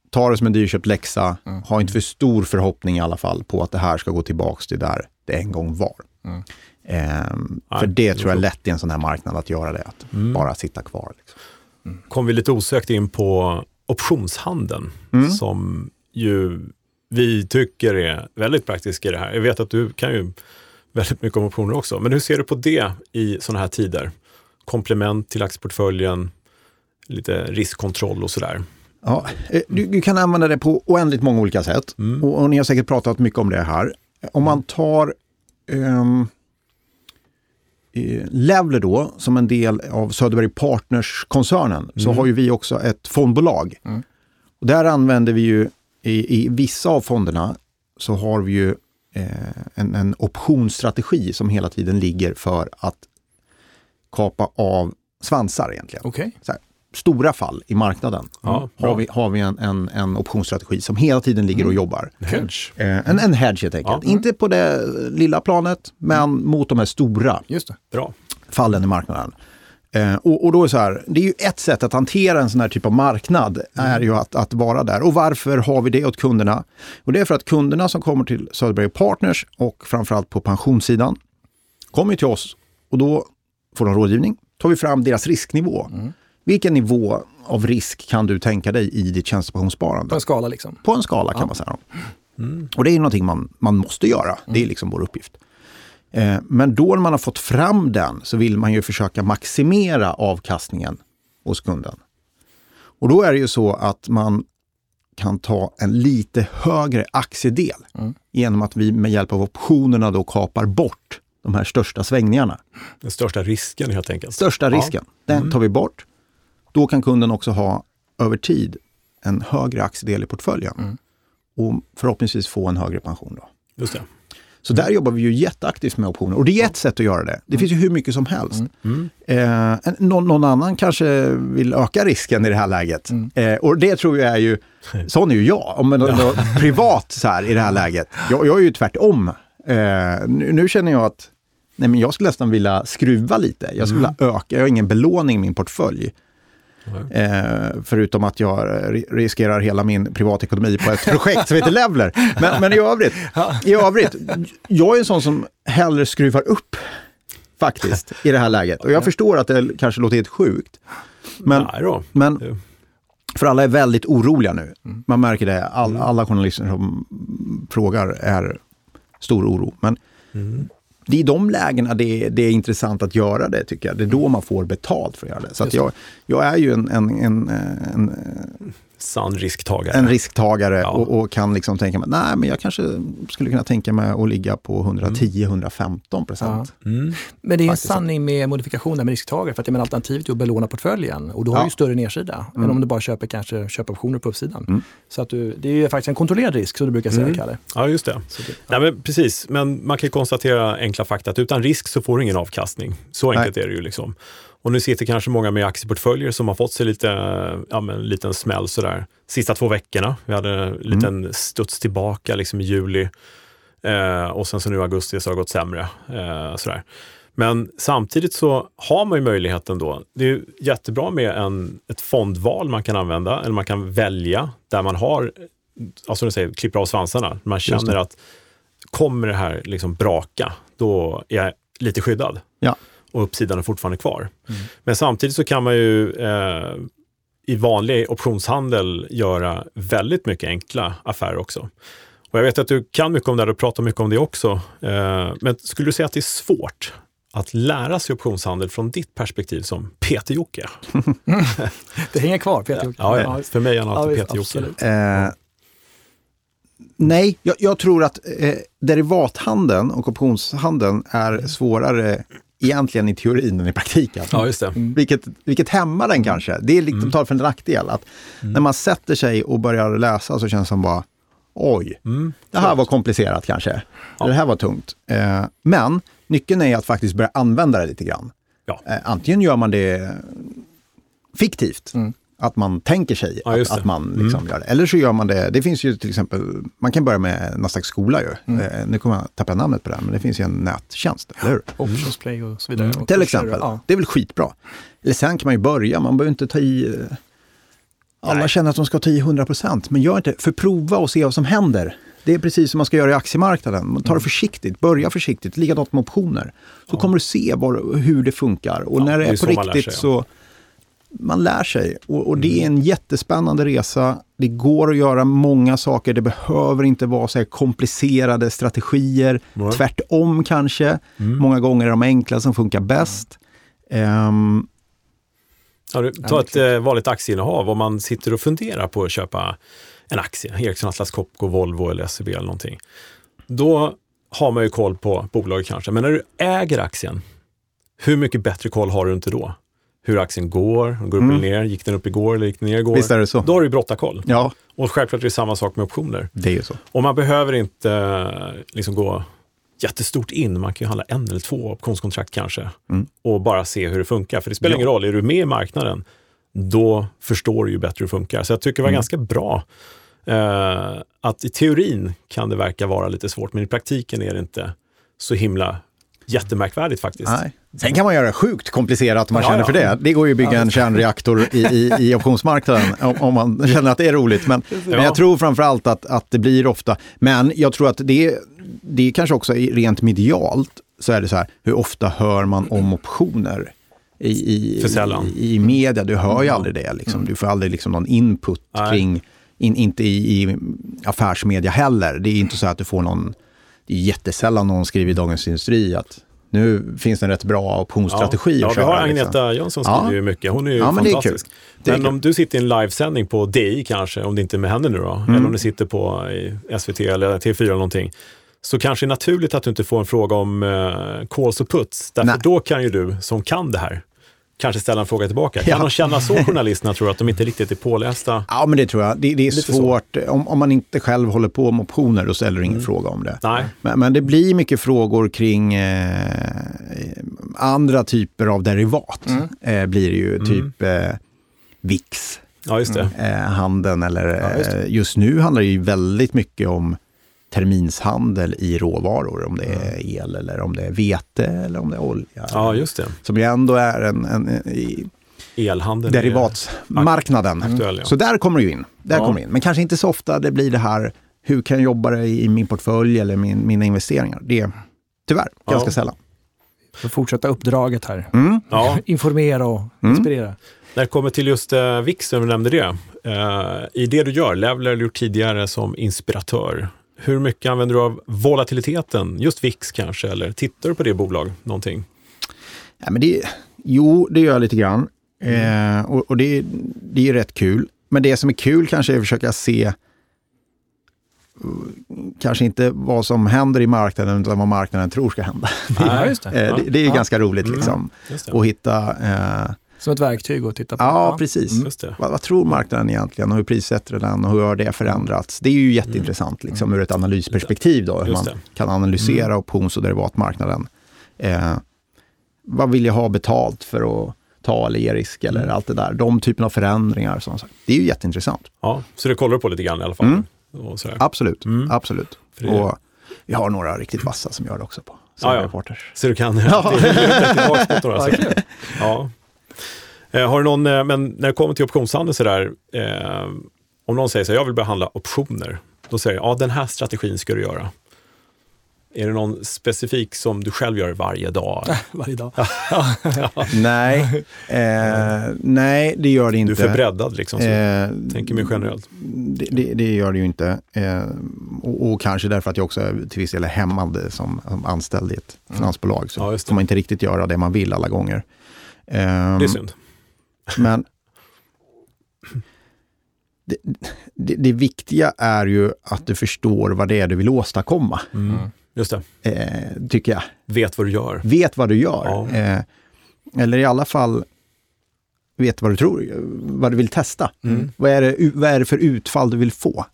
ta det som en dyrköpt läxa. Mm. Ha inte för stor förhoppning i alla fall på att det här ska gå tillbaka till där det en gång var. Mm. Ehm, för det tror jag är lätt i en sån här marknad att göra det, att mm. bara sitta kvar. Liksom. Mm. Kom vi lite osökt in på optionshandeln mm. som ju vi tycker är väldigt praktisk i det här. Jag vet att du kan ju väldigt mycket om optioner också, men hur ser du på det i sådana här tider? Komplement till aktieportföljen, lite riskkontroll och sådär. Ja, eh, du, du, kan använda det på oändligt många olika sätt mm. och, och, ni har säkert pratat mycket om det här. Om man tar um, Levler då, som en del av Söderberg Partners-koncernen, mm. så har ju vi också ett fondbolag. Mm. Och där använder vi ju, i, i, vissa av fonderna, så har vi ju eh, en, en optionsstrategi som hela tiden ligger för att kapa av svansar egentligen. Okay. Så här, stora fall i marknaden Ja, har vi, har vi en, en, en optionsstrategi som hela tiden ligger och jobbar. Hedge. Eh, en, en hedge helt enkelt. Ja. Inte på det lilla planet, men mot de här stora fallen i marknaden. Eh, och, och då är det så här, det är ju ett sätt att hantera en sån här typ av marknad, är ju att, att vara där. Och varför har vi det åt kunderna? Och det är för att kunderna som kommer till Söderberg Partners och framförallt på pensionssidan kommer till oss och då får de rådgivning. tar vi fram deras risknivå. Vilken nivå av risk kan du tänka dig i ditt tjänstepensionssparande? På en skala liksom. På en skala kan man säga. Och det är någonting man, man måste göra. Det är liksom vår uppgift. Eh, men då när man har fått fram den så vill man ju försöka maximera avkastningen hos kunden. Och då är det ju så att man kan ta en lite högre aktiedel genom att vi med hjälp av optionerna då kapar bort de här största svängningarna. Den största risken helt enkelt. Största risken, den tar vi bort. Då kan kunden också ha över tid en högre aktiedel i portföljen. Och förhoppningsvis få en högre pension. Då. Just det. Så där jobbar vi ju jätteaktivt med optioner. Och det är ett sätt att göra det. Det finns ju hur mycket som helst. Eh, en- någon, någon annan kanske vill öka risken i det här läget. Eh, och det tror jag är ju, sån är ju jag, om man ja. privat så här i det här läget. Jag, jag är ju tvärtom. Eh, nu, nu känner jag att nej, men jag skulle nästan vilja skruva lite. Jag skulle vilja öka, jag har ingen belåning i min portfölj. Eh, förutom att jag ri- riskerar hela min privatekonomi på ett projekt som heter Levler. Men, men i, övrigt, i övrigt, jag är en sån som hellre skruvar upp faktiskt i det här läget. Och jag förstår att det kanske låter helt sjukt. Men, men för alla är väldigt oroliga nu. Man märker det. All, alla journalister som frågar är stor oro. Men det är i de lägena det är, det är intressant att göra det, tycker jag. Det är då man får betalt för att göra det. Så jag, jag är ju en, en, en, en, Sann risktagare. en risktagare Ja. och, och kan liksom tänka mig, nej men jag kanske skulle kunna tänka mig att ligga på 110-115 procent. Mm. Men det är en Faktiskt. sanning med modifikationer med risktagare. För att jag menar, alternativet är att belåna portföljen och då har Ja. du ju större nedsida än om du bara köper kanske köpoptioner på uppsidan. Så att du, det är ju faktiskt en kontrollerad risk som du brukar säga, Kalle. Ja, just det. Nej, men precis, men man kan ju konstatera enkla fakta att utan risk så får du ingen avkastning. Så enkelt är det ju. liksom. Och nu sitter kanske många med aktieportföljer som har fått sig lite, ja, men, en liten smäll sådär. Sista två veckorna. Vi hade en liten studs tillbaka liksom i juli eh, och sen så nu i augusti så har det gått sämre. Eh, sådär. Men samtidigt så har man ju möjligheten då. Det är ju jättebra med en, ett fondval man kan använda, eller man kan välja där man har, alltså du säger, klipper av svansarna. Man känner att kommer det här liksom braka, då är jag lite skyddad Ja. Och uppsidan är fortfarande kvar. Men samtidigt så kan man ju eh, i vanlig optionshandel göra väldigt mycket enkla affärer också. Och jag vet att du kan mycket om det här och pratar mycket om det också. Eh, men skulle du säga att det är svårt att lära sig optionshandel från ditt perspektiv som Peter-Jocke? Det hänger kvar, Peter. Ja, ja, för mig är han alltid Ja, Peter-Jocke. Eh, nej, jag, jag tror att eh, derivathandeln och optionshandeln är svårare egentligen i teorin än i praktiken. Ja, just det. Vilket, vilket hämmar den kanske. Det är liksom tal för en nackdel. Att När man sätter sig och börjar läsa så känns det som bara, oj, det här var komplicerat kanske. Det här var tungt. Eh, men nyckeln är att faktiskt börja använda det lite grann. Ja. Eh, antingen gör man det fiktivt, att man tänker sig Ja, att, det. att man liksom gör det. Eller så gör man det, det finns ju till exempel, man kan börja med någon slags skola ju. Eh, nu kommer jag tappa namnet på det, men det finns ju en nättjänst, eller hur? Options play och så vidare. Och Till exempel. Ja. Det är väl skitbra. Eller sen kan man ju börja, man behöver inte ta i... eh, Alla känner att de ska ta i 100% men gör inte För prova och se vad som händer. Det är precis som man ska göra i aktiemarknaden. Man Mm. tar det försiktigt, börja försiktigt, likadant med optioner. Så kommer du se var, hur det funkar. Och Ja, när det det är är, så på riktigt sig, så... Man lär sig. Och, och det är Mm. en jättespännande resa. Det går att göra många saker. Det behöver inte vara så här komplicerade strategier. Nej. Tvärtom kanske. Mm. Många gånger är de enkla som funkar bäst. Ehm, Ja, du, ta ett eh, vanligt aktieinnehav om man sitter och funderar på att köpa en aktie, Ericsson, Atlas Copco, Volvo eller SEB eller någonting. Då har man ju koll på bolaget kanske, men när du äger aktien, hur mycket bättre koll har du inte då? Hur aktien går, går upp eller ner, gick den upp igår eller gick den ner igår? Visst är det så. Då har du brottarkoll. ja, Och självklart är det samma sak med optioner. det är ju så. Och man behöver inte eh, liksom gå jättestort in, man kan ju handla en eller två optionskontrakt kanske och bara se hur det funkar. För det spelar Ja. ingen roll, är du med i marknaden, då förstår du ju bättre hur det funkar. Så jag tycker det var mm. ganska bra. Eh, att i teorin kan det verka vara lite svårt, men i praktiken är det inte så himla jättemärkvärdigt faktiskt. Nej. Sen kan man göra sjukt komplicerat om man ja, känner för det. Det går ju att bygga ja, en kärnreaktor i, i, i optionsmarknaden om, om, man känner att det är roligt. Men, men jag tror framförallt att, att det blir ofta, men jag tror att det, det är kanske också rent medialt så är det så här, hur ofta hör man om optioner? I, i, i, i media, du hör ju aldrig det. Liksom. Du får aldrig liksom någon input Nej. kring, in, inte i, i affärsmedia heller. Det är inte så att du får någon, det är jättesällan någon skriver i Dagens Industri att nu finns det en rätt bra optionsstrategi. Ja, ja vi har Agneta liksom. Jönsson skriver ja. mycket. Hon är ju ja, fantastisk. Men, men om du sitter i en livesändning på DI kanske, om det inte är med henne nu då, mm. eller om du sitter på SVT eller TV4 eller någonting, så kanske det är naturligt att du inte får en fråga om eh, calls och puts. Därför Nej. då kan ju du, som kan det här, kanske ställa en fråga tillbaka. Kan ja. de känna så, journalisterna, tror att de inte riktigt är pålästa? Ja, men det tror jag. Det, det är Lite svårt. Om, om, man inte själv håller på med optioner, då ställer du ingen mm. fråga om det. Nej. Men, men, det blir mycket frågor kring eh, andra typer av derivat. Mm. Eh, blir det ju, mm. typ eh, VIX. Ja, just det. Eh, handeln, eller ja, just, eh, just nu handlar det ju väldigt mycket om terminshandel i råvaror, om det är el eller om det är vete eller om det är olja. Ja, just det. Som ju ändå är en, en, i Elhandeln derivatsmarknaden. Aktuell, ja. Så där kommer det in. Där ja. kommer in. Men kanske inte så ofta det blir det här, hur kan jag jobba det i min portfölj eller min, mina investeringar? Det är tyvärr ganska ja. sällan. För fortsätta uppdraget här. Mm. Ja. Informera och mm. inspirera. När det kommer till just uh, VIX, du nämnde det. Uh, I det du gör, Levler har gjort tidigare som inspiratör. Hur mycket använder du av volatiliteten? Just VIX kanske, eller tittar du på det bolag någonting? Ja, men det, jo, det gör jag lite grann. Mm. Eh, och, och det, det är rätt kul. Men det som är kul kanske är att försöka se kanske inte vad som händer i marknaden, utan vad marknaden tror ska hända. Ja, det. Eh, det, det. är ja. ganska roligt mm. liksom. Att hitta eh, som ett verktyg att titta på? Ja, precis. Mm. Vad, vad, tror marknaden egentligen och hur prissätter den och hur har det förändrats? Det är ju jätteintressant liksom, mm. ur ett analysperspektiv, då, hur man kan analysera mm. options och derivatmarknaden. Eh, vad vill jag ha betalt för att ta eller ge risk eller mm. allt det där. De typen av förändringar. Sagt. Det är ju jätteintressant. Ja, så det kollar du på lite grann i alla fall? Mm. Absolut, mm. absolut. Och vi har några riktigt vassa som gör det också på ja, ja. Reporters. Så du kan ja. tillbaka på några. ja. Eh, har du någon, eh, men när det kommer till optionshandel sådär, eh, om någon säger så här, jag vill behandla optioner, då säger jag, ja den här strategin ska du göra. Är det någon specifik som du själv gör varje dag? varje dag? nej, eh, nej, det gör det inte. Du är för breddad liksom, så eh, tänker mer generellt. Det, det, det, gör det ju inte. Eh, och, och, kanske därför att jag också till viss del är hämmande som, som anställd i ett mm. finansbolag. Så ja, får man inte riktigt göra det man vill alla gånger. det är synd. Men det, det, det, viktiga är ju att du förstår vad det är du vill åstadkomma. Mm. Just det. Eh, tycker jag. Vet vad du gör. Vet vad du gör. Ja. Eh, eller i alla fall vet vad du tror, vad du vill testa. Mm. Vad, är det, vad är det för utfall du vill få?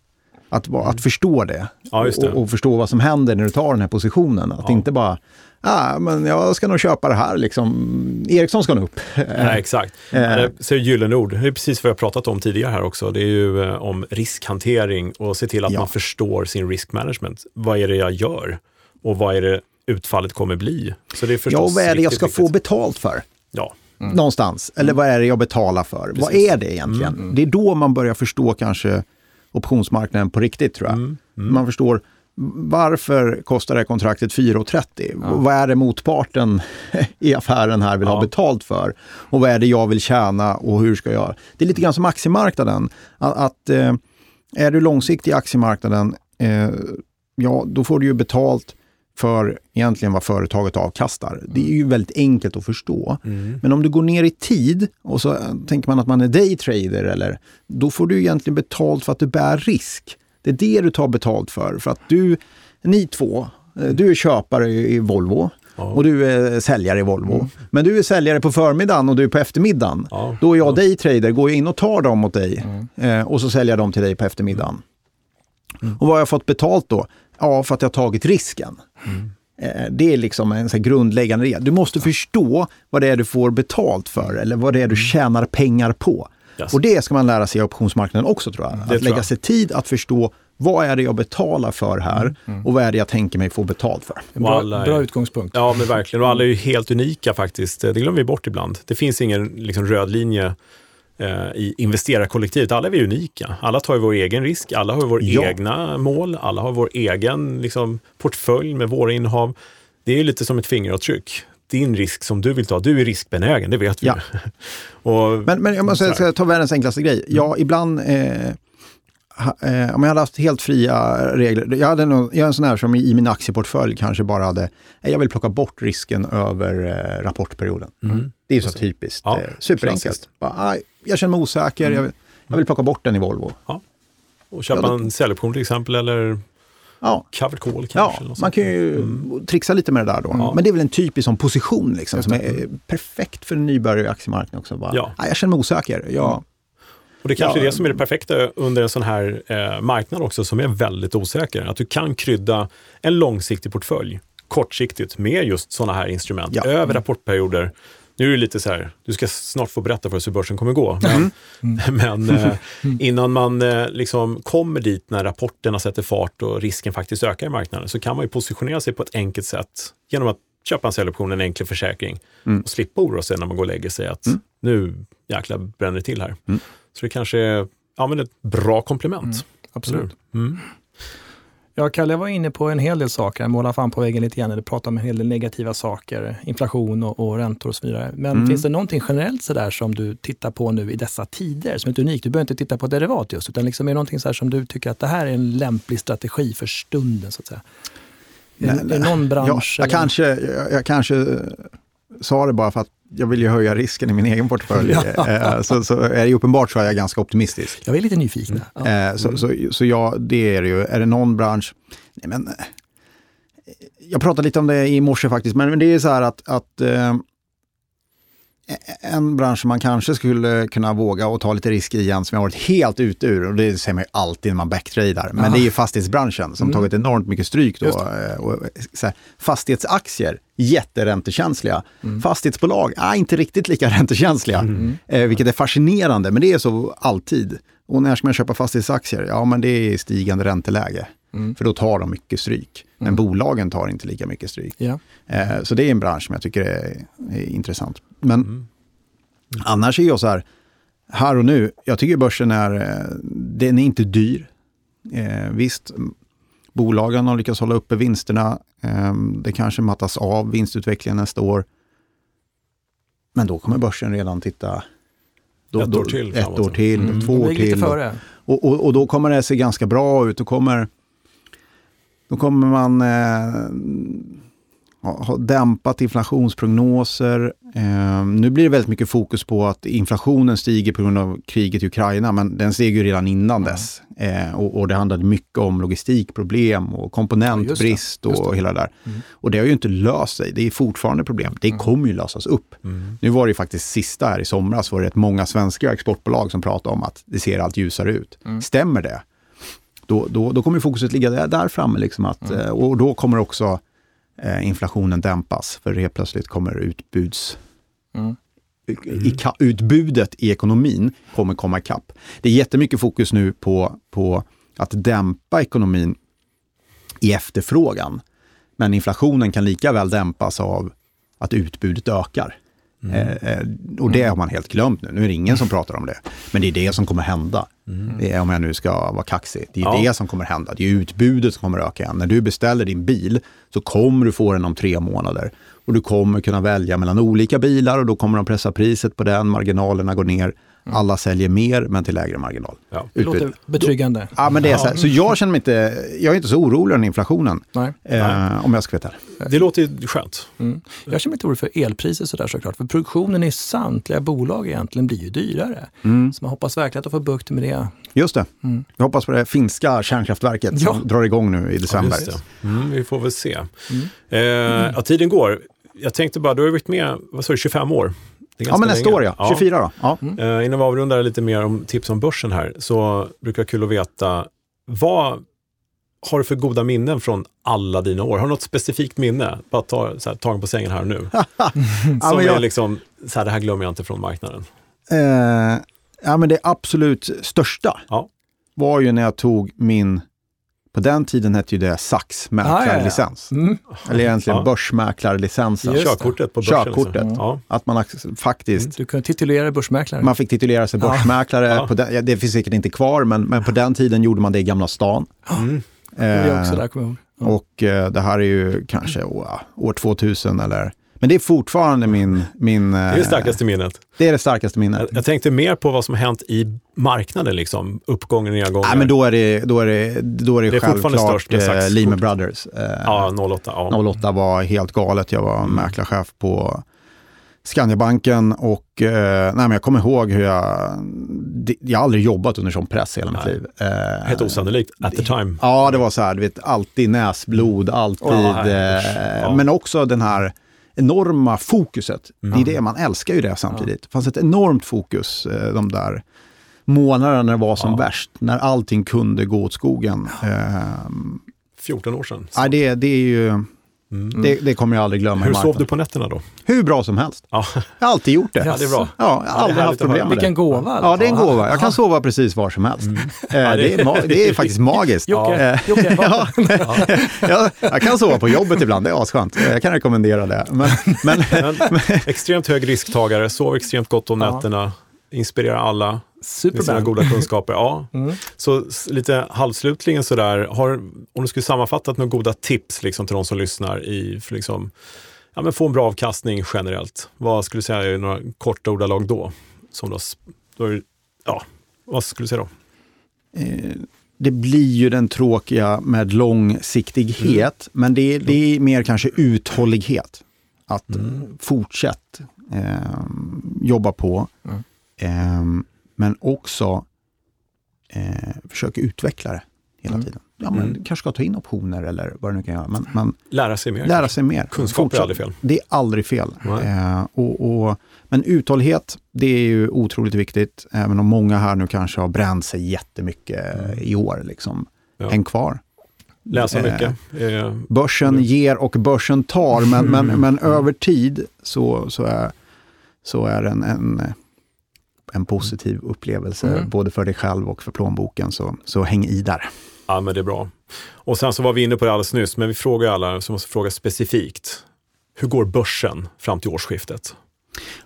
Att, att förstå det. Ja, det. Och, och, förstå vad som händer när du tar den här positionen. Att ja. inte bara ah, men jag ska nog köpa det här, liksom. Ericsson ska nog upp. Nej, exakt. Eh. Så är gyllene ord. Det är precis vad jag pratat om tidigare här också. Det är ju eh, om riskhantering och se till att ja. man förstår sin risk management. Vad är det jag gör? Och vad är det utfallet kommer bli? Så det är ja, vad är det jag ska viktigt. få betalt för? Ja. Mm. Någonstans. Eller vad är det jag betalar för? Precis. Vad är det egentligen? Mm. Det är då man börjar förstå kanske optionsmarknaden på riktigt tror jag. Mm. mm. Man förstår varför kostar det kontraktet 4,30? Ja. Vad är det motparten i affären här vill ja. ha betalt för? Och vad är det jag vill tjäna och hur ska jag... Det är lite grann som aktiemarknaden. Att, att eh, är du långsiktig i aktiemarknaden, eh, ja då får du ju betalt för egentligen vad företaget avkastar. Det är ju väldigt enkelt att förstå. Mm. Men om du går ner i tid och så tänker man att man är daytrader, eller, då får du egentligen betalt för att du bär risk. Det är det du tar betalt för. För att du, ni två, eh, du är köpare i Volvo ja. och du är säljare i Volvo. Mm. Men du är säljare på förmiddagen och du är på eftermiddagen. Ja. Då är jag ja. daytrader, går jag in och tar dem åt dig mm. Eh, och så säljer jag dem till dig på eftermiddagen. Mm. Och vad har jag fått betalt då? Ja, för att jag har tagit risken. Mm. Eh, det är liksom en så grundläggande regel. Du måste förstå vad det är du får betalt för eller vad det är du mm. tjänar pengar på. Yes. Och det ska man lära sig i optionsmarknaden också tror jag. Det att lägga jag. sig tid att förstå vad är det jag betalar för här mm. mm. och vad är det jag tänker mig få betalt för? En bra, är, bra utgångspunkt. Ja, men verkligen. Och alla är ju helt unika faktiskt. Det glömmer vi bort ibland. Det finns ingen liksom, röd linje eh, i investerarkollektivet. Alla är vi unika. Alla tar ju vår egen risk. Alla har vår ja. egna mål. Alla har vår egen liksom, portfölj med våra innehav. Det är lite som ett fingeravtryck din risk som du vill ta. Du är riskbenägen, det vet vi. Ja. och, men, men jag måste ta världens enklaste grej. Ja, mm. ibland eh, eh, om jag hade haft helt fria regler, jag, hade någon, jag är en sån här som i min aktieportfölj kanske bara hade, jag vill plocka bort risken över eh, rapportperioden. Mm. Det är så typiskt. Ja, eh, superenkelt. Bara, jag känner mig osäker, mm. jag, vill, jag, vill, plocka bort den i Volvo. Ja. Och köpa ja, då, en säljoption till exempel eller Ja. Covered call kanske? Ja, man kan ju mm. trixa lite med det där då. Ja. Men det är väl en typisk sån position liksom, som är perfekt för en nybörjare i aktiemarknaden också. Bara, ja. jag känner mig osäker. Jag, mm. Och det kanske ja. är det som är det perfekta under en sån här eh, marknad också som är väldigt osäker. Att du kan krydda en långsiktig portfölj kortsiktigt med just sådana här instrument ja. över rapportperioder. Nu är det lite så här, du ska snart få berätta för oss hur börsen kommer gå. Men, mm. men eh, innan man eh, liksom kommer dit när rapporterna sätter fart och risken faktiskt ökar i marknaden så kan man ju positionera sig på ett enkelt sätt genom att köpa en säljoption, en enkel försäkring mm. och slippa oroa sig när man går och lägger sig att mm. nu jäklar bränner det till här. Mm. Så det kanske är ja, men ett bra komplement. Mm, absolut. Ja, Kalle var inne på en hel del saker, måla fan på väggen lite grann, eller prata om en hel del negativa saker, inflation och, och räntor och så vidare. Men mm. finns det någonting generellt sådär som du tittar på nu i dessa tider som är unikt? Du behöver inte titta på derivat just, utan liksom är det någonting så som du tycker att det här är en lämplig strategi för stunden? så att säga? Är, är det någon bransch? Ja, jag, kanske, jag, jag kanske sa det bara för att jag vill ju höja risken i min egen portfölj. Ja. Eh, så, så är det uppenbart så är jag ganska optimistisk. Jag är lite nyfiken. Ja. Eh, så, så, så ja, det är det ju. Är det någon bransch? Nej, men, eh, jag pratade lite om det i morse faktiskt, men det är så här att, att en bransch som man kanske skulle kunna våga och ta lite risk i igen som jag varit helt ute ur, och det säger man ju alltid när man backtradar, men Aha. det är ju fastighetsbranschen som mm. tagit enormt mycket stryk då. Eh, och, så här, fastighetsaktier, jätteräntekänsliga. Mm. Fastighetsbolag, ah, inte riktigt lika räntekänsliga, mm. eh, vilket är fascinerande, men det är så alltid. Och när ska man köpa fastighetsaktier? Ja, men det är stigande ränteläge. Mm. För då tar de mycket stryk. Men mm. bolagen tar inte lika mycket stryk. Ja. Eh, så det är en bransch som jag tycker är, är intressant. Men mm. annars är jag så här, här och nu, jag tycker börsen är, eh, den är inte dyr. Eh, visst, bolagen har lyckats hålla uppe vinsterna. Eh, det kanske mattas av vinstutvecklingen nästa år. Men då kommer börsen redan titta då, ett år till. Ett år till, mm. två år till. Och, och, och, då kommer det se ganska bra ut. Då kommer då kommer man eh, ha dämpat inflationsprognoser. Eh, nu blir det väldigt mycket fokus på att inflationen stiger på grund av kriget i Ukraina, men den steg ju redan innan mm. dess. Eh, och, och, det handlade mycket om logistikproblem och komponentbrist ja, och hela det där. Mm. Och det har ju inte löst sig. Det är fortfarande problem. Det mm. kommer ju lösas upp. Mm. Nu var det faktiskt sista här i somras, var det rätt många svenska exportbolag som pratade om att det ser allt ljusare ut. Mm. Stämmer det? Då, då, då kommer fokuset ligga där, där framme. Liksom att, mm. Eh, och då kommer också eh, inflationen dämpas, för helt plötsligt kommer utbuds... Mm. I, utbudet i ekonomin kommer komma ikapp. Det är jättemycket fokus nu på, på att dämpa ekonomin i efterfrågan. Men inflationen kan lika väl dämpas av att utbudet ökar. Mm. Eh, och det har man helt glömt nu. Nu är det ingen som pratar om det. Men det är det som kommer hända. Mm. Om jag nu ska vara kaxig. Det är ja. det som kommer hända. Det är utbudet som kommer öka igen. När du beställer din bil så kommer du få den om tre månader. Och du kommer kunna välja mellan olika bilar och då kommer de pressa priset på den, marginalerna går ner. Mm. Alla säljer mer, men till lägre marginal. Ja. Det låter betryggande. Ja, men det är så, här. så jag känner mig inte, jag är inte så orolig över inflationen. Nej. Eh, om jag ska veta det. Det låter skönt. Mm. Jag känner mig inte orolig för elpriser sådär såklart. För produktionen i samtliga bolag egentligen blir ju dyrare. Mm. Så man hoppas verkligen att få bukt med det. Just det. Mm. Jag hoppas på det finska kärnkraftverket ja. som drar igång nu i december. Ja, mm, vi får väl se. Mm. Eh, ja, tiden går. Jag tänkte bara, du har varit med, vad sa du, 25 år? Ja, men nästa år ja. 24 då. Ja. Mm. Uh, innan vi avrundar lite mer om tips om börsen här, så brukar det kul att veta vad har du för goda minnen från alla dina år? Har du något specifikt minne? Bara ta så här, tagen på sängen här och nu. Som jag... är liksom, så här, det här glömmer jag inte från marknaden. Eh, ja, men det absolut största ja. var ju när jag tog min på den tiden hette ju det SAX mäklarlicens. Ah, ja, ja. mm. Eller egentligen ja. börsmäklarlicensen. Körkortet på börsen. Körkortet. Mm. Att man faktiskt... Du kunde titulera dig börsmäklare. Man fick titulera sig börsmäklare. Ja. Den, det finns säkert inte kvar, men, men på den tiden gjorde man det i Gamla stan. Mm. Eh, också där, kommer jag ihåg. Och eh, det här är ju kanske år, år 2000 eller men det är fortfarande min... min det är det starkaste minnet. Det är det starkaste minnet. Jag, tänkte mer på vad som har hänt i marknaden, liksom. uppgången och nedgången. Nej, men då är det, då är det, då är det, det är självklart eh, Lehman Brothers. Eh, ja, 08. Ja. 08 var helt galet. Jag var mäklarchef på Skandiabanken och eh, nej, men jag kommer ihåg hur jag... Jag har aldrig jobbat under sån press hela mitt nej. liv. Eh, Helt osannolikt at the time. Ja, det var så här, du vet, alltid näsblod, alltid... Oh, ja. Men också den här enorma fokuset. Mm. Det är det, man älskar ju det samtidigt. Det fanns ett enormt fokus eh, de där månaderna när det var som ja. värst. När allting kunde gå åt skogen. Ja. Eh, 14 år sedan. Ja, det, det är ju... Mm. Det, det, kommer jag aldrig glömma. Hur sov du på nätterna då? Hur bra som helst. Ja. Jag har alltid gjort det. Ja, det är bra. Ja, jag har aldrig haft problem med det. Vilken gåva. Ja, det är en gåva. Jag kan sova precis var som helst. Mm. Eh, det, är det är faktiskt magiskt. Jocke, eh, Jocke, ja, ja. jag kan sova på jobbet ibland, det är asskönt. Jag kan rekommendera det. Men, men, men, extremt hög risktagare, sover extremt gott om nätterna, inspirerar alla. Superman. Med sina goda kunskaper. Ja. Mm. Så lite halvslutligen sådär, har, om du skulle sammanfatta några goda tips liksom, till de som lyssnar i, för liksom, ja, men få en bra avkastning generellt. Vad skulle du säga i några korta ordalag då? Som då, då ja, vad skulle du säga då? Eh, det blir ju den tråkiga med långsiktighet, mm. men det, det är mer kanske uthållighet. Att mm. fortsätta eh, jobba på. Mm. Eh, men också eh, försöka utveckla det hela mm. tiden. Ja, men mm. kanske ska ta in optioner eller vad det nu kan göra. Men, men lära sig mer. Lära sig mer. Kunskap är aldrig fel. Det är aldrig fel. Eh, och, och, men uthållighet, det är ju otroligt viktigt. Även om många här nu kanske har bränt sig jättemycket mm. i år. Liksom. Ja. Häng kvar. Läsa mycket. Eh, börsen mm. ger och börsen tar, men, men, men över tid så, så, är, så är den en, en positiv upplevelse, mm. både för dig själv och för plånboken. Så, så häng i där. Ja, men det är bra. Och sen så var vi inne på det alldeles nyss, men vi frågar alla, så måste fråga specifikt. Hur går börsen fram till årsskiftet?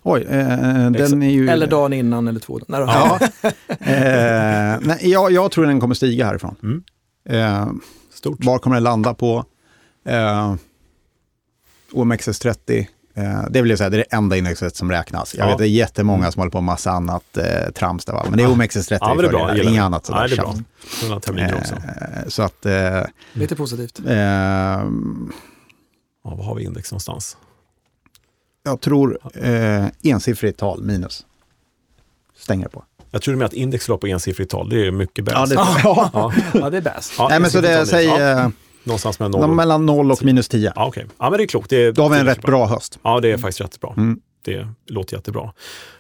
Oj, eh, den är ju... Eller dagen innan eller två dagar. Ja. eh, nej, jag, jag, tror den kommer stiga härifrån. Mm. Eh, Stort. Var kommer den landa på? Eh, OMXS30 Eh, det vill jag säga, det är det enda indexet som räknas. Jag ja. vet det är jättemånga mm. som håller på med massa annat eh, trams där, va? men det är OMXS30 ja, det är bra. Där. Inget annat sådär. Ja, det är bra. Sådana terminer också. Eh, så att... Eh, Lite positivt. Eh, ja, vad har vi index någonstans? Jag tror eh, ensiffrigt tal minus. Stänger på. Jag tror med att index låg på ensiffrigt tal, det är mycket bäst. Ja, det, ja. ja. det är bäst. Ja, Nej, men så det, säg, ja. Någonstans mellan 0 och... Mellan 0 och minus 10. Ja, okay. ja, men det är klokt. Det är, Då har vi en rätt bra. bra höst. Ja, det är faktiskt rätt bra. Mm. Det låter jättebra.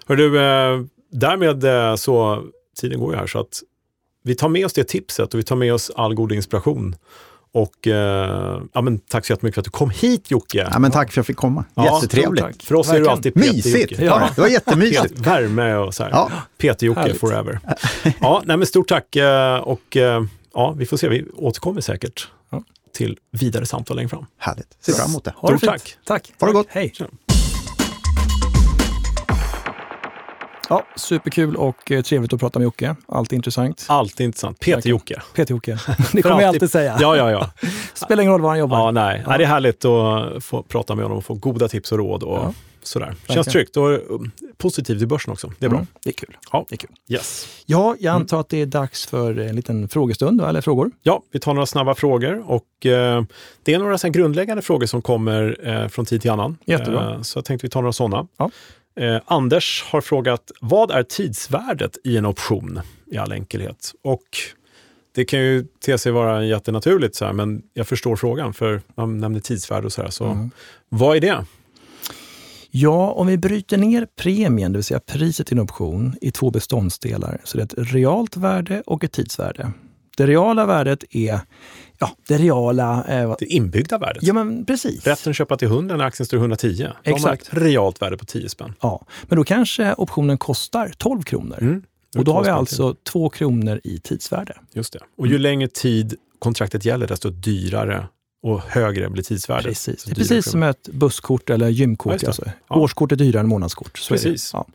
Hör du, eh, därmed eh, så, tiden går ju här, så att vi tar med oss det tipset och vi tar med oss all god inspiration. Och eh, ja, men tack så jättemycket för att du kom hit Jocke. Ja, men tack för att jag fick komma. Ja, Jättetrevligt. För oss Verkligen. är du alltid Mysigt! Ja. Det var jättemysigt. Värme och så här. Ja. PT-Jocke forever. Ja, nej, men stort tack eh, och ja, vi får se. Vi återkommer säkert till vidare samtal längre fram. Härligt. Ser fram emot det. Ha det Stort tack. Tack. Ha det gott. Hej. Ja, superkul och eh, trevligt att prata med Jocke. Alltid intressant. Alltid intressant. Peter-Jocke. Peter-Jocke. Det kommer jag alltid säga. Ja, ja, ja. Spelar ingen roll var han jobbar. Ja, nej. Ja. det är härligt att få prata med honom och få goda tips och råd. Och ja sådär. Känns tryggt och positivt i börsen också. Det är bra. Mm, det är kul. Ja. Det är kul. Yes. Ja, jag antar mm. att det är dags för en liten frågestund, eller frågor? Ja, vi tar några snabba frågor och eh, det är några så grundläggande frågor som kommer eh, från tid till annan. Jättebra. Eh, så jag tänkte vi tar några sådana. Ja. Eh, Anders har frågat, vad är tidsvärdet i en option i all enkelhet? Och det kan ju te sig vara jättenaturligt, så här, men jag förstår frågan, för man nämnde tidsvärde och så här. Så mm. vad är det? Ja, om vi bryter ner premien, det vill säga priset i en option, i två beståndsdelar, så det är ett realt värde och ett tidsvärde. det reala värdet är ja, det reala... Eh, det inbyggda värdet. Ja, men precis. Rätten att köpa till 100 när aktien står 110. Då Exakt. har man ett realt värde på 10 spänn. Ja, men då kanske optionen kostar 12 kronor. Mm. Och då har vi alltså 2 kronor i tidsvärde. Just det. Och ju mm. längre tid kontraktet gäller, desto dyrare och högre blir tidsvärdet. Precis. Det är precis som ett busskort eller gymkort. Ja, alltså. ja. Årskort är dyrare än månadskort. Så precis. Ja.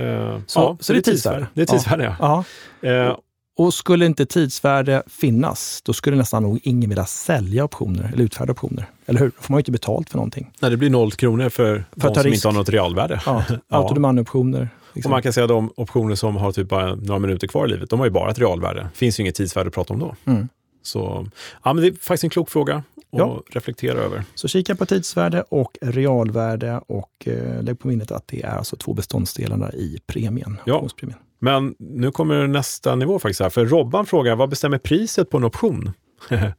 Uh, så, så, så, det är tidsvärde. Det är tidsvärde, ja. ja. Uh, och skulle inte tidsvärde finnas, då skulle nästan nog ingen vilja sälja optioner eller utfärda optioner. Eller hur? Då får man ju inte betalt för någonting. Nej, det blir noll kronor för, för de som risk. inte har något realvärde. Ja, autodemand-optioner. Liksom. Och man kan säga att de optioner som har typ bara några minuter kvar i livet, de har ju bara ett realvärde. Det finns ju inget tidsvärde att prata om då. Mm. Så ja, men det är faktiskt en klok fråga att ja. reflektera över. Så kika på tidsvärde och realvärde och eh, lägg på minnet att det är alltså två beståndsdelarna i premien. Ja. Men nu kommer nästa nivå faktiskt här, för Robban frågar vad bestämmer priset på en option? mm.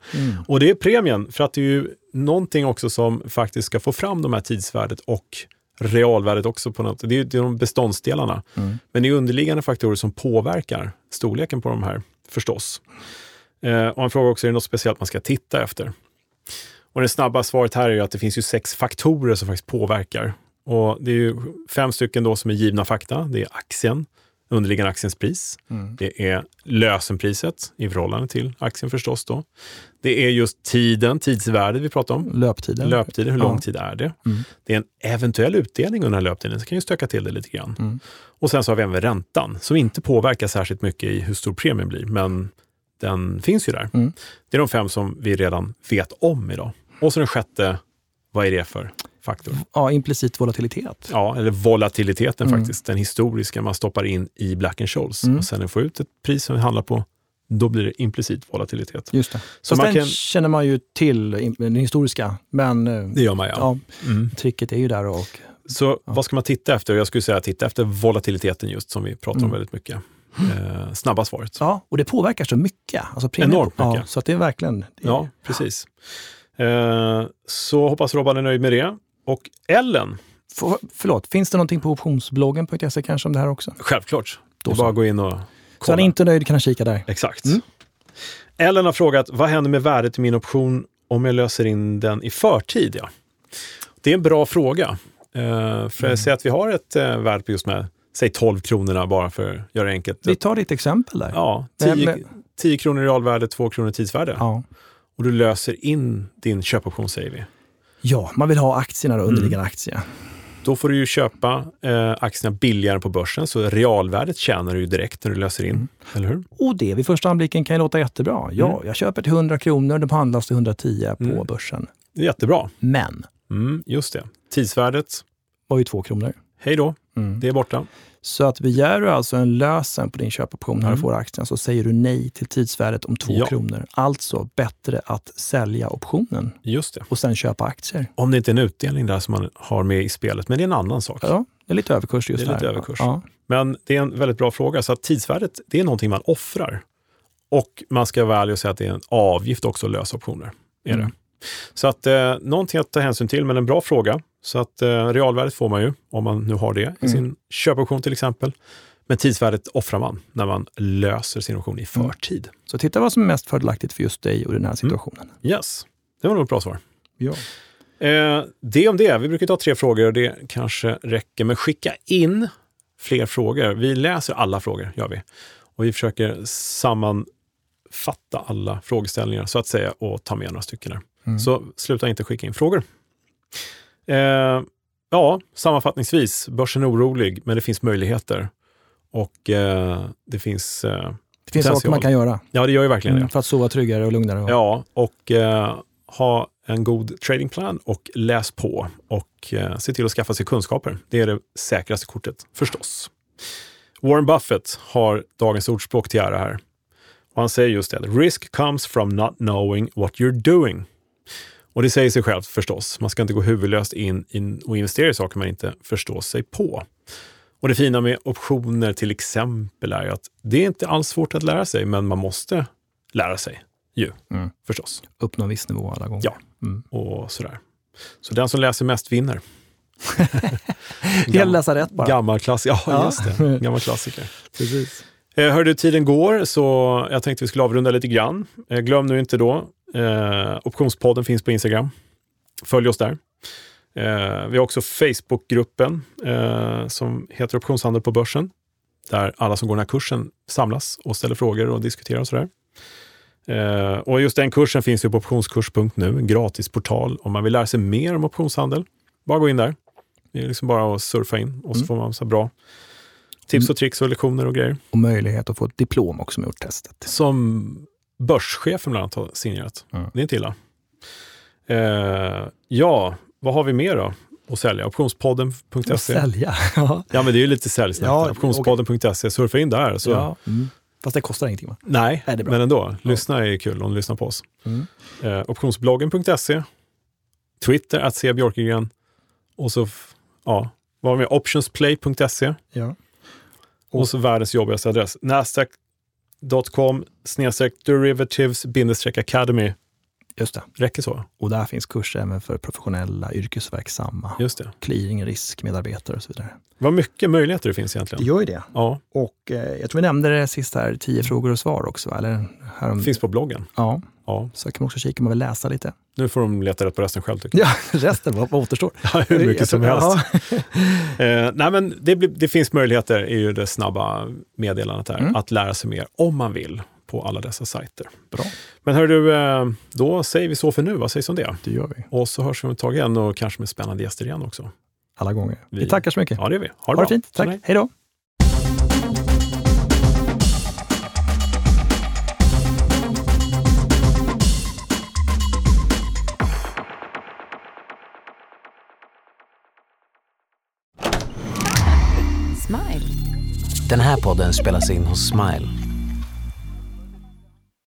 Och det är premien, för att det är ju någonting också som faktiskt ska få fram de här tidsvärdet och realvärdet också. på något. Det är, är de beståndsdelarna. Mm. Men det är underliggande faktorer som påverkar storleken på de här förstås. Eh, och han frågar också, är det något speciellt man ska titta efter? Och det snabba svaret här är att det finns ju sex faktorer som faktiskt påverkar. Och det är ju fem stycken då som är givna fakta. Det är aktien, underliggande aktiens pris. Mm. Det är lösenpriset i förhållande till aktien förstås. Då. Det är just tiden, tidsvärdet vi pratar om. Löptiden. Löptiden, hur lång tid är det? Mm. Det är en eventuell utdelning under löptiden, så kan ju stöka till det lite grann. Mm. Och sen så har vi även räntan, som inte påverkar särskilt mycket i hur stor premien blir, men den finns ju där. Mm. Det är de fem som vi redan vet om idag. Och så den sjätte, vad är det för faktor? Ja, implicit volatilitet. Ja, eller volatiliteten mm. faktiskt. Den historiska man stoppar in i Black Scholes. Mm. Och sen får ut ett pris som vi handlar på, då blir det implicit volatilitet. Just det. Så man den kan... känner man ju till, den historiska. Men eh, det gör man ja. ja mm. Tricket är ju där och så ja. vad ska man titta efter? Jag skulle säga titta efter volatiliteten just som vi pratar om mm. väldigt mycket. Eh, snabba svaret. Ja, och det påverkar så mycket. Alltså premium, Enormt mycket. Ja, så att det är verkligen... Det är, ja, precis. Eh, så hoppas Robban är nöjd med det. Och Ellen. För, förlåt, finns det någonting på optionsbloggen.se kanske om det här också? Självklart. Då det är bara att gå in och kolla. Så han är inte nöjd kan han kika där. Exakt. Mm. Ellen har frågat, vad händer med värdet i min option om jag löser in den i förtid? Ja. Det är en bra fråga. Uh, för mm. jag säger att vi har ett uh, värde på just med säg 12 kronorna bara för att göra det enkelt. Vi tar ditt exempel där. Ja, 10, men... 10 kronor realvärde, 2 kronor tidsvärde. Ja. Och du löser in din köpoption säger vi. Ja, man vill ha aktierna då, underliggande mm. aktier. Då får du ju köpa eh, aktierna billigare på börsen, så realvärdet tjänar du ju direkt när du löser in. Mm. Eller hur? Och det vid första anblicken kan ju låta jättebra. Ja, mm. jag köper till 100 kronor, de handlas till 110 på mm. börsen. Jättebra. Men. Mm, just det. Tidsvärdet. Var ju 2 kronor. Hej då. Mm. Det är borta. Så att begär du alltså en lösen på din köpoption när mm. du får aktien så säger du nej till tidsvärdet om 2 ja. kronor. Alltså bättre att sälja optionen Just det. och sen köpa aktier. Om det inte är en utdelning där som man har med i spelet, men det är en annan sak. Ja, det är lite överkurs just det är lite här. Överkurs. Ja. Men det är en väldigt bra fråga. Så att tidsvärdet, det är någonting man offrar. Och man ska vara ärlig och säga att det är en avgift också att lösa optioner. Är mm. det. Så att eh, någonting att ta hänsyn till, men en bra fråga. Så att eh, realvärdet får man ju, om man nu har det mm. i sin köpoption till exempel. Men tidsvärdet offrar man när man löser sin option i mm. förtid. Mm. Så titta vad som är mest fördelaktigt för just dig och den här mm. situationen. Mm. Yes, det var nog ett bra svar. Ja. Eh, det om det. Vi brukar ta tre frågor och det kanske räcker. Men skicka in fler frågor. Vi läser alla frågor, gör vi. Och vi försöker sammanfatta alla frågeställningar så att säga och ta med några stycken. Där. Mm. Så sluta inte skicka in frågor. Eh, ja, sammanfattningsvis, börsen är orolig, men det finns möjligheter. Och eh, det finns eh, Det finns saker man kan göra. Ja, det gör ju verkligen mm, det. För att sova tryggare och lugnare. Och... Ja, och eh, ha en god tradingplan och läs på och eh, se till att skaffa sig kunskaper. Det är det säkraste kortet, förstås. Warren Buffett har dagens ordspråk till ära här. Och han säger just det, risk comes from not knowing what you're doing. Och det säger sig självt förstås. Man ska inte gå huvudlöst in, in och investera i saker man inte förstår sig på. Och det fina med optioner till exempel är ju att det är inte alls svårt att lära sig, men man måste lära sig ju, mm. förstås. Uppnå en viss nivå alla gånger. Ja, mm. och sådär. Så den som läser mest vinner. Gammal, läsa rätt bara. Gammal klassiker. Ja, ja, just det. Gammal klassiker. Precis. Eh, hörde tiden går, så jag tänkte vi skulle avrunda lite grann. Eh, glöm nu inte då, eh, Optionspodden finns på Instagram. Följ oss där. Eh, vi har också Facebookgruppen eh, som heter Optionshandel på börsen, där alla som går den här kursen samlas och ställer frågor och diskuterar och sådär. Eh, och just den kursen finns ju på optionskurs.nu, en gratis portal om man vill lära sig mer om optionshandel. Bara gå in där. Det är liksom bara att surfa in och så mm. får man så bra tips och tricks och lektioner och grejer. Och möjlighet att få ett diplom också med testet. Som börschefen bland annat har signerat. Mm. Det är inte illa. Eh, ja, vad har vi mer då att sälja? Optionspodden.se. Sälja? Ja. ja, men det är ju lite säljsnack. Ja, Optionspodden.se, surfa in där. Så. Ja. Mm. Fast det kostar ingenting va? Nej, Nej men ändå. Lyssna är kul om du lyssnar på oss. Mm. Eh, optionsbloggen.se, Twitter, att se Björkegren och så, ja, vad har vi Optionsplay.se. Ja. Och, och så världens jobbigaste adress, nasdaq.com derivatives academy. Just det. Räcker så. Och där finns kurser även för professionella yrkesverksamma. Just det. Clearing, riskmedarbetare och så vidare. Vad mycket möjligheter det finns egentligen. Det gör ju det. Ja. Och eh, jag tror vi nämnde det sist här, tio frågor och svar också. Eller härom... Finns på bloggen. Ja. ja. Så kan man också kika om man vill läsa lite. Nu får de leta rätt på resten själv. Tycker jag. Ja, resten, vad, vad återstår? ja, hur mycket som helst. eh, nej, men det, det, finns möjligheter, är ju det snabba meddelandet här, mm. att lära sig mer om man vill på alla dessa sajter. Bra. Men hör du, eh, då säger vi så för nu. Vad sägs om det? Det gör vi. Och så hörs vi om ett tag igen och kanske med spännande gäster igen också. Alla gånger. Vi, vi tackar så mycket. Ja, det gör vi. Ha det, ha det fint. Tack. Hej då. Den här podden spelas in hos Smile